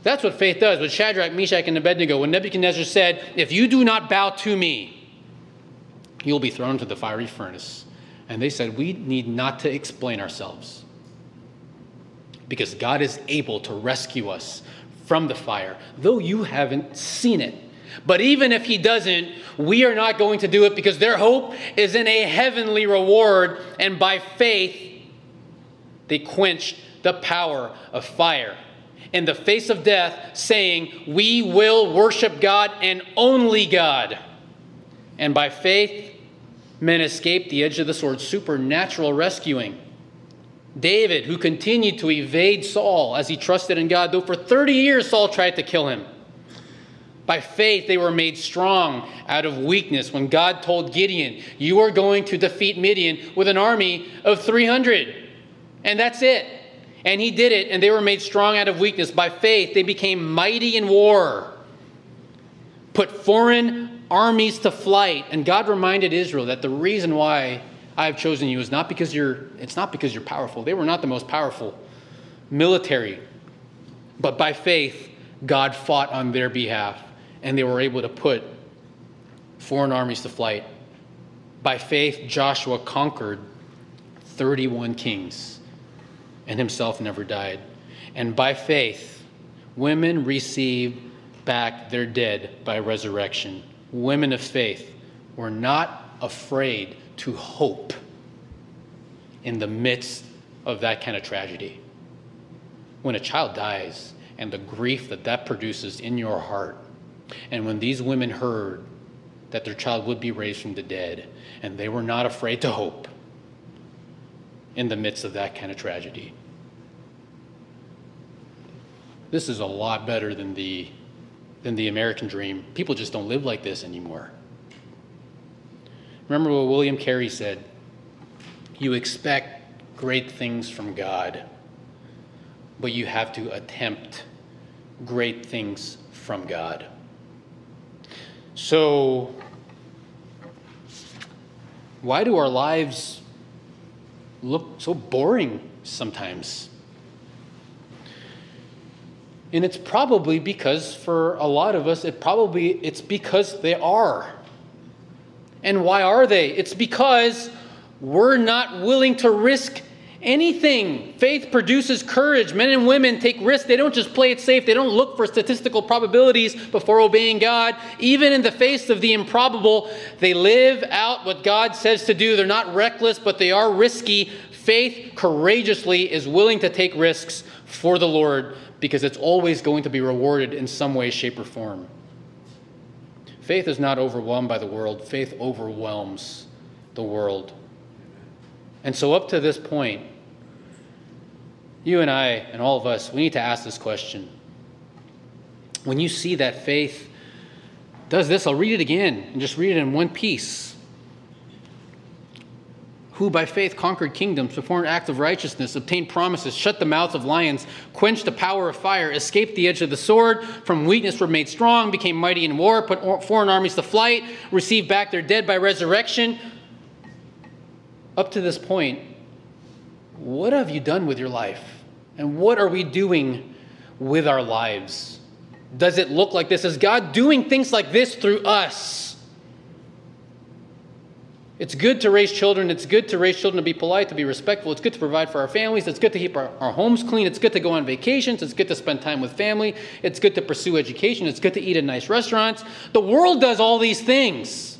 That's what faith does. With Shadrach, Meshach, and Abednego, when Nebuchadnezzar said, If you do not bow to me, you'll be thrown into the fiery furnace. And they said, We need not to explain ourselves because God is able to rescue us from the fire, though you haven't seen it. But even if He doesn't, we are not going to do it because their hope is in a heavenly reward, and by faith, they quenched the power of fire in the face of death, saying, We will worship God and only God. And by faith, men escaped the edge of the sword, supernatural rescuing. David, who continued to evade Saul as he trusted in God, though for 30 years Saul tried to kill him. By faith, they were made strong out of weakness when God told Gideon, You are going to defeat Midian with an army of 300. And that's it. And he did it, and they were made strong out of weakness. By faith, they became mighty in war, put foreign armies to flight. And God reminded Israel that the reason why I have chosen you is not because you're, it's not because you're powerful. They were not the most powerful military. But by faith, God fought on their behalf, and they were able to put foreign armies to flight. By faith, Joshua conquered 31 kings and himself never died. And by faith, women received back their dead by resurrection. Women of faith were not afraid to hope in the midst of that kind of tragedy. When a child dies and the grief that that produces in your heart, and when these women heard that their child would be raised from the dead, and they were not afraid to hope in the midst of that kind of tragedy. This is a lot better than the, than the American dream. People just don't live like this anymore. Remember what William Carey said you expect great things from God, but you have to attempt great things from God. So, why do our lives look so boring sometimes? And it's probably because for a lot of us, it probably it's because they are. And why are they? It's because we're not willing to risk anything. Faith produces courage. Men and women take risks. They don't just play it safe, they don't look for statistical probabilities before obeying God. Even in the face of the improbable, they live out what God says to do. They're not reckless, but they are risky. Faith courageously is willing to take risks for the Lord because it's always going to be rewarded in some way, shape, or form. Faith is not overwhelmed by the world, faith overwhelms the world. And so, up to this point, you and I and all of us, we need to ask this question. When you see that faith does this, I'll read it again and just read it in one piece who by faith conquered kingdoms, performed acts of righteousness, obtained promises, shut the mouths of lions, quenched the power of fire, escaped the edge of the sword, from weakness were made strong, became mighty in war, put foreign armies to flight, received back their dead by resurrection. Up to this point, what have you done with your life? And what are we doing with our lives? Does it look like this? Is God doing things like this through us? It's good to raise children. It's good to raise children to be polite, to be respectful. It's good to provide for our families. It's good to keep our, our, homes clean. It's good to go on vacations. It's good to spend time with family. It's good to pursue education. It's good to eat in nice restaurants. The world does all these things.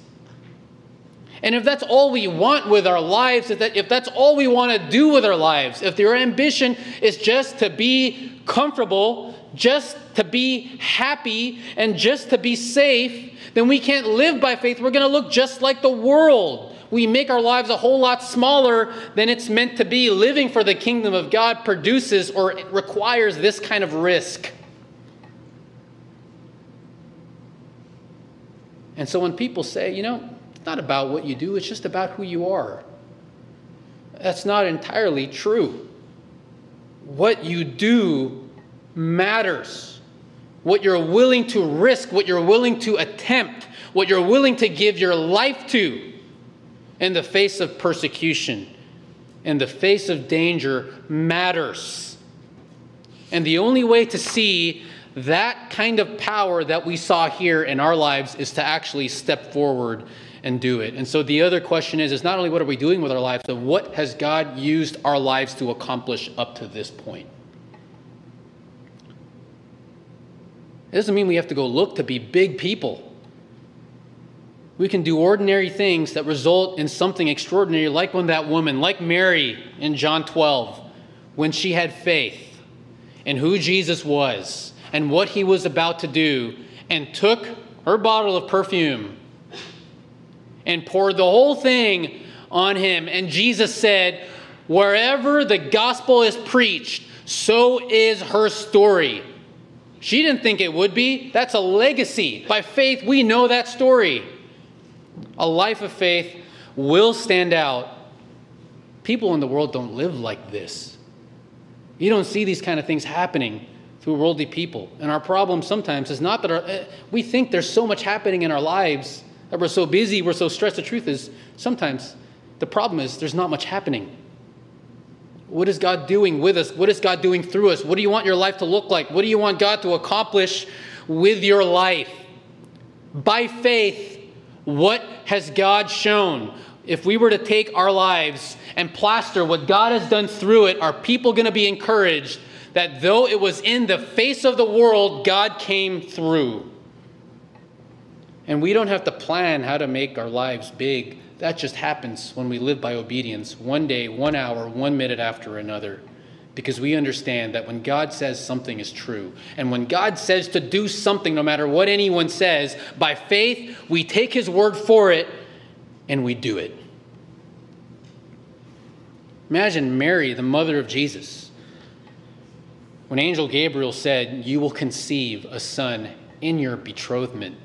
And if that's all we want with our lives, if, that, if that's all we want to do with our lives, if your ambition is just to be comfortable, just to be happy, and just to be safe, then we can't live by faith. We're going to look just like the world. We make our lives a whole lot smaller than it's meant to be. Living for the kingdom of God produces or requires this kind of risk. And so when people say, you know, it's not about what you do, it's just about who you are, that's not entirely true. What you do matters. What you're willing to risk, what you're willing to attempt, what you're willing to give your life to in the face of persecution, in the face of danger, matters. And the only way to see that kind of power that we saw here in our lives is to actually step forward and do it. And so the other question is is not only what are we doing with our lives, but what has God used our lives to accomplish up to this point? It doesn't mean we have to go look to be big people. We can do ordinary things that result in something extraordinary, like when that woman, like Mary in John 12, when she had faith in who Jesus was and what he was about to do, and took her bottle of perfume and poured the whole thing on him. And Jesus said, Wherever the gospel is preached, so is her story. She didn't think it would be. That's a legacy. By faith, we know that story. A life of faith will stand out. People in the world don't live like this. You don't see these kind of things happening through worldly people. And our problem sometimes is not that our, eh, we think there's so much happening in our lives that we're so busy, we're so stressed. The truth is, sometimes the problem is there's not much happening. What is God doing with us? What is God doing through us? What do you want your life to look like? What do you want God to accomplish with your life? By faith, what has God shown? If we were to take our lives and plaster what God has done through it, are people going to be encouraged that though it was in the face of the world, God came through? And we don't have to plan how to make our lives big that just happens when we live by obedience, one day, one hour, one minute after another. Because we understand that when God says something is true, and when God says to do something, no matter what anyone says, by faith, we take his word for it and we do it. Imagine Mary, the mother of Jesus. When Angel Gabriel said, You will conceive a son in your betrothment,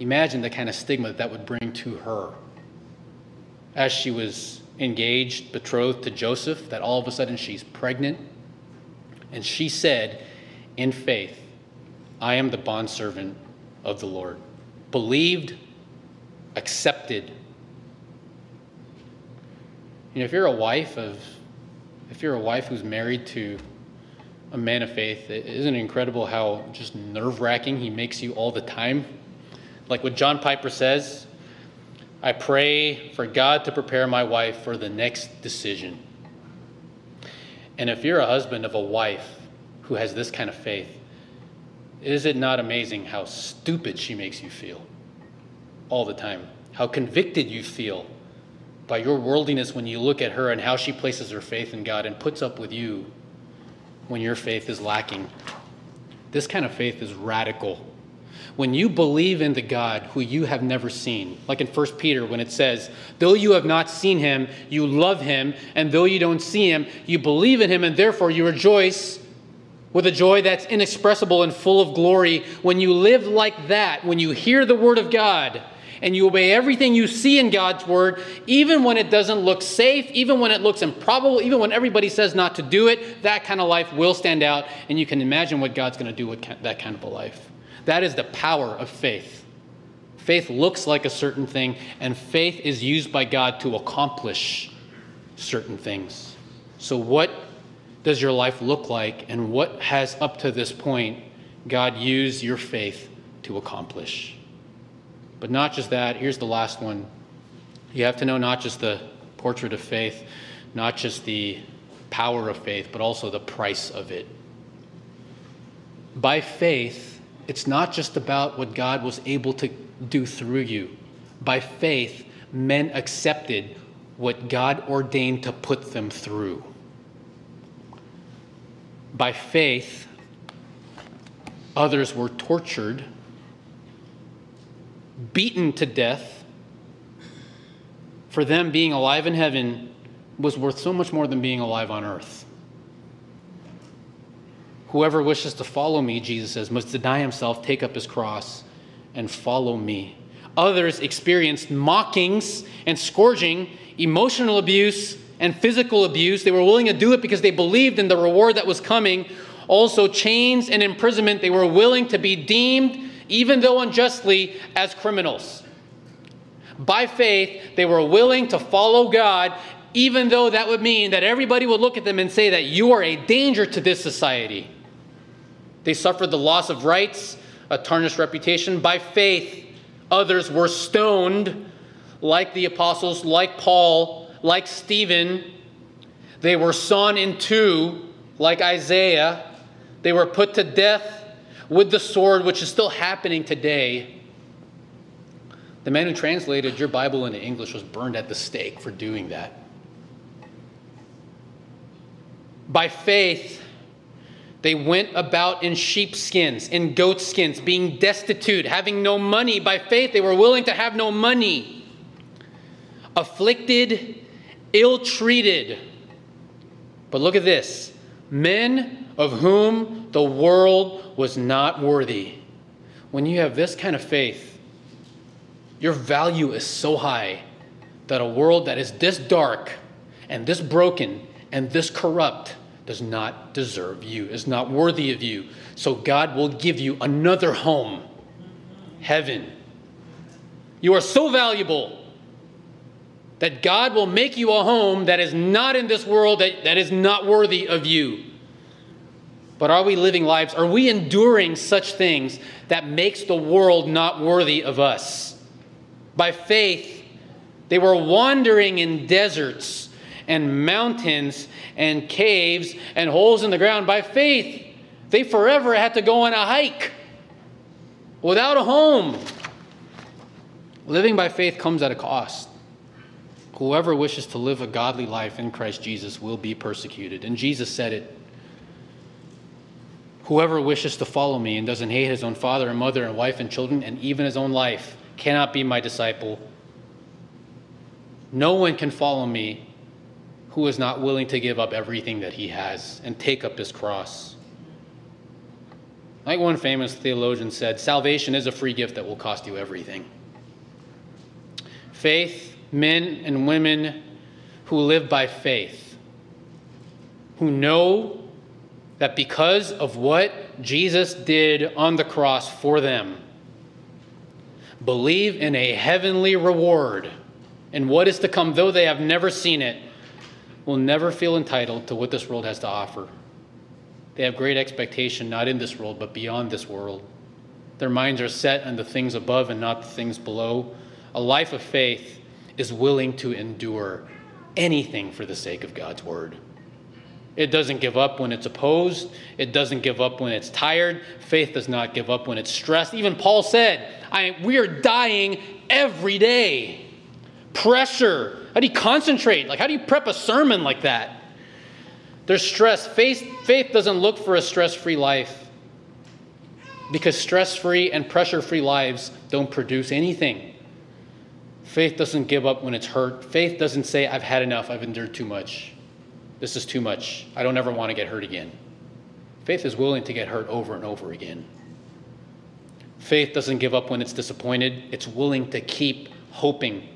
imagine the kind of stigma that, that would bring to her as she was engaged, betrothed to Joseph, that all of a sudden she's pregnant. And she said, in faith, I am the bondservant of the Lord. Believed, accepted. You know, if you're a wife of, if you're a wife who's married to a man of faith, isn't it incredible how just nerve wracking he makes you all the time? Like what John Piper says, I pray for God to prepare my wife for the next decision. And if you're a husband of a wife who has this kind of faith, is it not amazing how stupid she makes you feel all the time? How convicted you feel by your worldliness when you look at her and how she places her faith in God and puts up with you when your faith is lacking. This kind of faith is radical when you believe in the God who you have never seen, like in 1 Peter when it says, though you have not seen him, you love him, and though you don't see him, you believe in him, and therefore you rejoice with a joy that's inexpressible and full of glory. When you live like that, when you hear the word of God, and you obey everything you see in God's word, even when it doesn't look safe, even when it looks improbable, even when everybody says not to do it, that kind of life will stand out, and you can imagine what God's going to do with that kind of a life. That is the power of faith. Faith looks like a certain thing, and faith is used by God to accomplish certain things. So, what does your life look like, and what has up to this point God used your faith to accomplish? But not just that, here's the last one. You have to know not just the portrait of faith, not just the power of faith, but also the price of it. By faith, it's not just about what God was able to do through you. By faith, men accepted what God ordained to put them through. By faith, others were tortured, beaten to death. For them, being alive in heaven was worth so much more than being alive on earth. Whoever wishes to follow me, Jesus says, must deny himself, take up his cross, and follow me. Others experienced mockings and scourging, emotional abuse, and physical abuse. They were willing to do it because they believed in the reward that was coming. Also, chains and imprisonment. They were willing to be deemed, even though unjustly, as criminals. By faith, they were willing to follow God, even though that would mean that everybody would look at them and say that you are a danger to this society. They suffered the loss of rights, a tarnished reputation. By faith, others were stoned, like the apostles, like Paul, like Stephen. They were sawn in two, like Isaiah. They were put to death with the sword, which is still happening today. The man who translated your Bible into English was burned at the stake for doing that. By faith, they went about in sheepskins, in goatskins, being destitute, having no money. By faith, they were willing to have no money. Afflicted, ill treated. But look at this men of whom the world was not worthy. When you have this kind of faith, your value is so high that a world that is this dark and this broken and this corrupt does not deserve you, is not worthy of you. So God will give you another home, heaven. You are so valuable that God will make you a home that is not in this world, that, that is not worthy of you. But are we living lives? Are we enduring such things that makes the world not worthy of us? By faith, they were wandering in deserts and mountains and caves and holes in the ground. By faith, they forever had to go on a hike without a home. Living by faith comes at a cost. Whoever wishes to live a godly life in Christ Jesus will be persecuted. And Jesus said it. Whoever wishes to follow me and doesn't hate his own father and mother and wife and children and even his own life cannot be my disciple. No one can follow me who is not willing to give up everything that he has and take up his cross. Like one famous theologian said, salvation is a free gift that will cost you everything. Faith, men and women who live by faith, who know that because of what Jesus did on the cross for them, believe in a heavenly reward and what is to come, though they have never seen it, will never feel entitled to what this world has to offer. They have great expectation, not in this world, but beyond this world. Their minds are set on the things above and not the things below. A life of faith is willing to endure anything for the sake of God's word. It doesn't give up when it's opposed. It doesn't give up when it's tired. Faith does not give up when it's stressed. Even Paul said, We are dying every day. Pressure, how do you concentrate? Like, how do you prep a sermon like that? There's stress. Faith, faith doesn't look for a stress free life because stress free and pressure free lives don't produce anything. Faith doesn't give up when it's hurt. Faith doesn't say, I've had enough, I've endured too much. This is too much. I don't ever want to get hurt again. Faith is willing to get hurt over and over again. Faith doesn't give up when it's disappointed, it's willing to keep hoping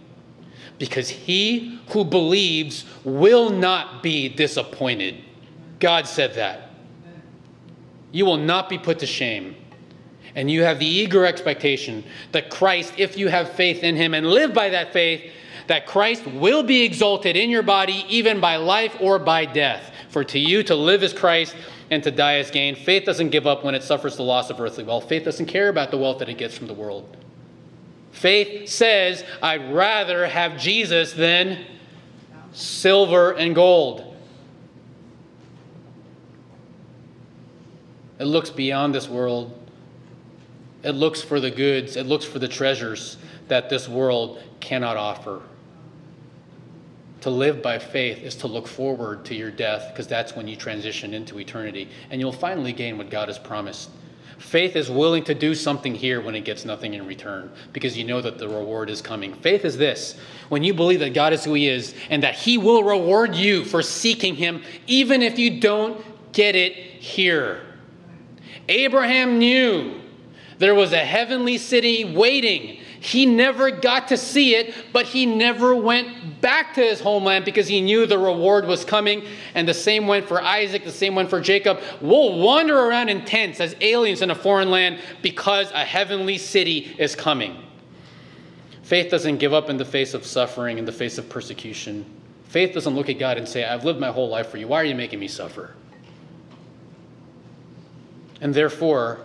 because he who believes will not be disappointed. God said that. You will not be put to shame. And you have the eager expectation that Christ, if you have faith in him and live by that faith, that Christ will be exalted in your body, even by life or by death. For to you to live is Christ and to die is gain. Faith doesn't give up when it suffers the loss of earthly wealth. Faith doesn't care about the wealth that it gets from the world. Faith says, I'd rather have Jesus than silver and gold. It looks beyond this world. It looks for the goods, it looks for the treasures. that this world cannot offer. To live by faith is to look forward to your death because that's when you transition into eternity and you'll finally gain what God has promised. Faith is willing to do something here when it gets nothing in return because you know that the reward is coming. Faith is this when you believe that God is who He is and that He will reward you for seeking Him, even if you don't get it here. Abraham knew there was a heavenly city waiting. He never got to see it, but he never went back to his homeland because he knew the reward was coming. And the same went for Isaac, the same went for Jacob. We'll wander around in tents as aliens in a foreign land because a heavenly city is coming. Faith doesn't give up in the face of suffering, in the face of persecution. Faith doesn't look at God and say, I've lived my whole life for you. Why are you making me suffer? And therefore,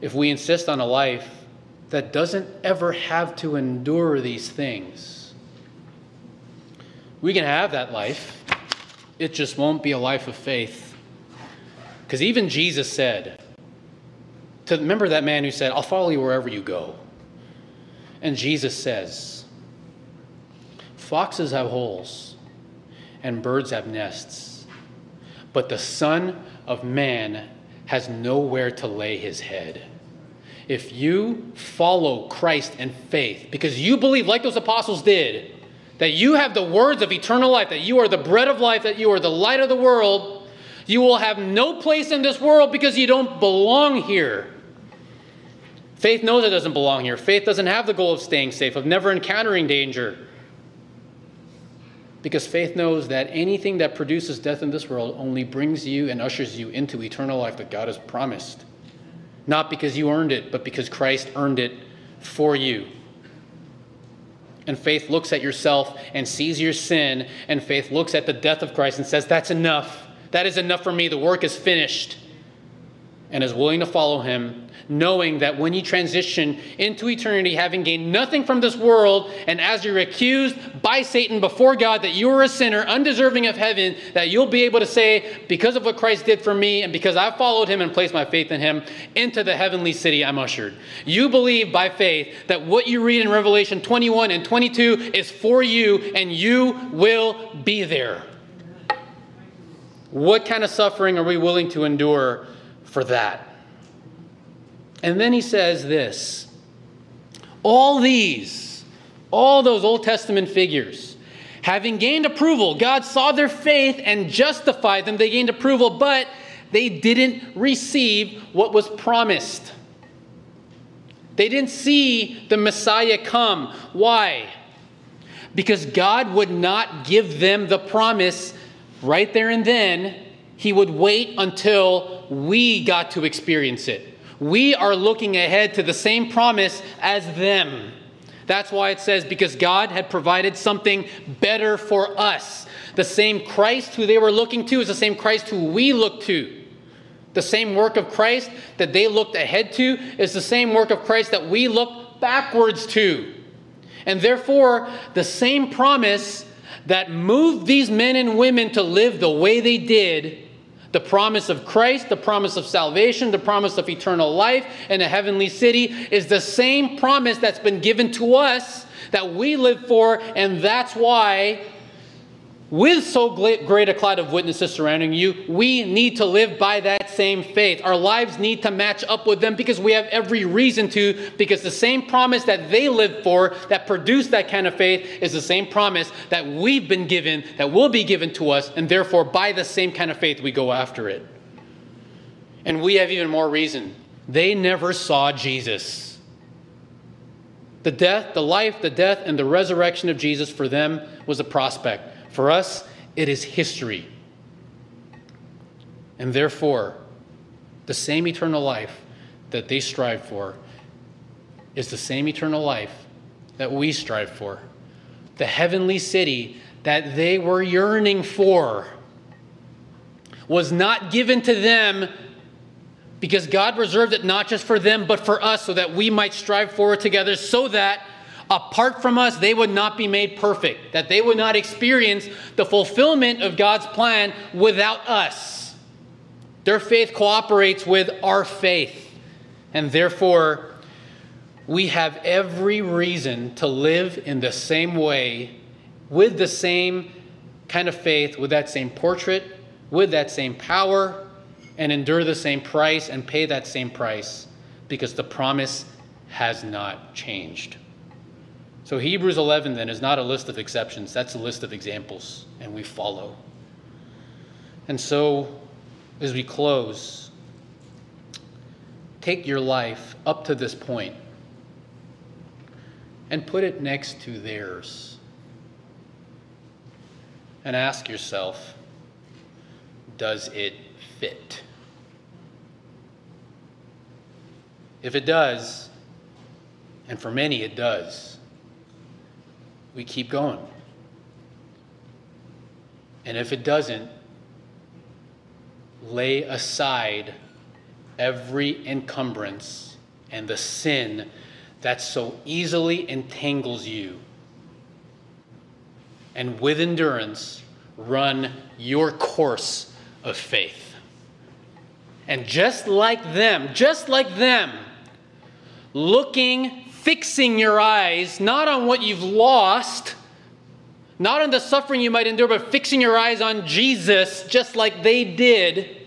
if we insist on a life that doesn't ever have to endure these things, we can have that life. It just won't be a life of faith. Because even Jesus said, to remember that man who said, I'll follow you wherever you go. And Jesus says, Foxes have holes and birds have nests, but the Son of Man has nowhere to lay his head. If you follow Christ in faith, because you believe, like those apostles did, that you have the words of eternal life, that you are the bread of life, that you are the light of the world, you will have no place in this world because you don't belong here. Faith knows it doesn't belong here. Faith doesn't have the goal of staying safe, of never encountering danger. Because faith knows that anything that produces death in this world only brings you and ushers you into eternal life that God has promised. Not because you earned it, but because Christ earned it for you. And faith looks at yourself and sees your sin, and faith looks at the death of Christ and says, That's enough. That is enough for me. The work is finished. And is willing to follow him knowing that when you transition into eternity, having gained nothing from this world, and as you're accused by Satan before God that you are a sinner, undeserving of heaven, that you'll be able to say, because of what Christ did for me, and because I followed him and placed my faith in him, into the heavenly city I'm ushered. You believe by faith that what you read in Revelation 21 and 22 is for you, and you will be there. What kind of suffering are we willing to endure for that? And then he says this All these, all those Old Testament figures, having gained approval, God saw their faith and justified them. They gained approval, but they didn't receive what was promised. They didn't see the Messiah come. Why? Because God would not give them the promise right there and then. He would wait until we got to experience it. We are looking ahead to the same promise as them. That's why it says, because God had provided something better for us. The same Christ who they were looking to is the same Christ who we look to. The same work of Christ that they looked ahead to is the same work of Christ that we look backwards to. And therefore, the same promise that moved these men and women to live the way they did the promise of Christ, the promise of salvation, the promise of eternal life and a heavenly city is the same promise that's been given to us that we live for, and that's why with so great a cloud of witnesses surrounding you, we need to live by that same faith. Our lives need to match up with them because we have every reason to, because the same promise that they lived for, that produced that kind of faith, is the same promise that we've been given, that will be given to us, and therefore, by the same kind of faith, we go after it. And we have even more reason. They never saw Jesus. The death, the life, the death, and the resurrection of Jesus for them was a prospect. For us, it is history. And therefore, the same eternal life that they strive for is the same eternal life that we strive for. The heavenly city that they were yearning for was not given to them because God reserved it not just for them, but for us, so that we might strive for it together, so that apart from us, they would not be made perfect, that they would not experience the fulfillment of God's plan without us. Their faith cooperates with our faith, and therefore, we have every reason to live in the same way, with the same kind of faith, with that same portrait, with that same power, and endure the same price and pay that same price because the promise has not changed. So, Hebrews 11 then is not a list of exceptions, that's a list of examples, and we follow. And so, as we close, take your life up to this point and put it next to theirs. And ask yourself does it fit? If it does, and for many it does, we keep going. And if it doesn't, lay aside every encumbrance and the sin that so easily entangles you. And with endurance, run your course of faith. And just like them, just like them, looking, fixing your eyes not on what you've lost, not on the suffering you might endure, but fixing your eyes on Jesus, just like they did,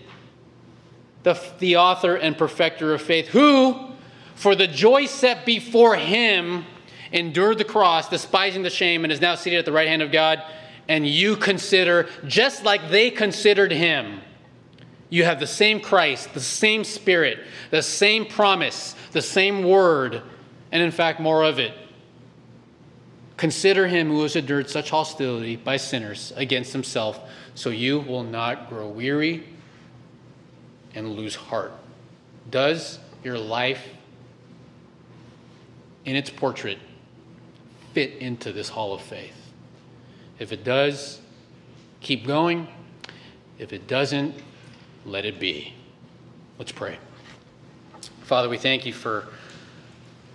the, the author and perfecter of faith, who for the joy set before him, endured the cross, despising the shame, and is now seated at the right hand of God. And you consider, just like they considered him, you have the same Christ, the same Spirit, the same promise, the same word, and in fact, more of it. Consider him who has endured such hostility by sinners against himself, so you will not grow weary and lose heart. Does your life in its portrait fit into this hall of faith? If it does, keep going. If it doesn't, let it be. Let's pray. Father, we thank you for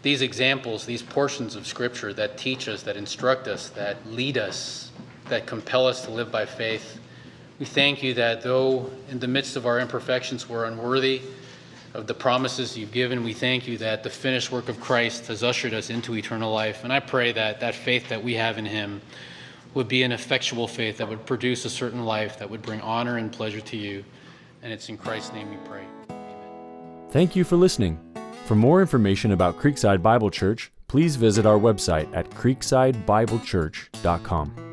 these examples, these portions of Scripture that teach us, that instruct us, that lead us, that compel us to live by faith. We thank you that though in the midst of our imperfections we're unworthy, of the promises you've given. We thank you that the finished work of Christ has ushered us into eternal life. And I pray that that faith that we have in him would be an effectual faith that would produce a certain life that would bring honor and pleasure to you. And it's in Christ's name we pray. Amen. Thank you for listening. For more information about Creekside Bible Church, please visit our website at creeksidebiblechurch.com.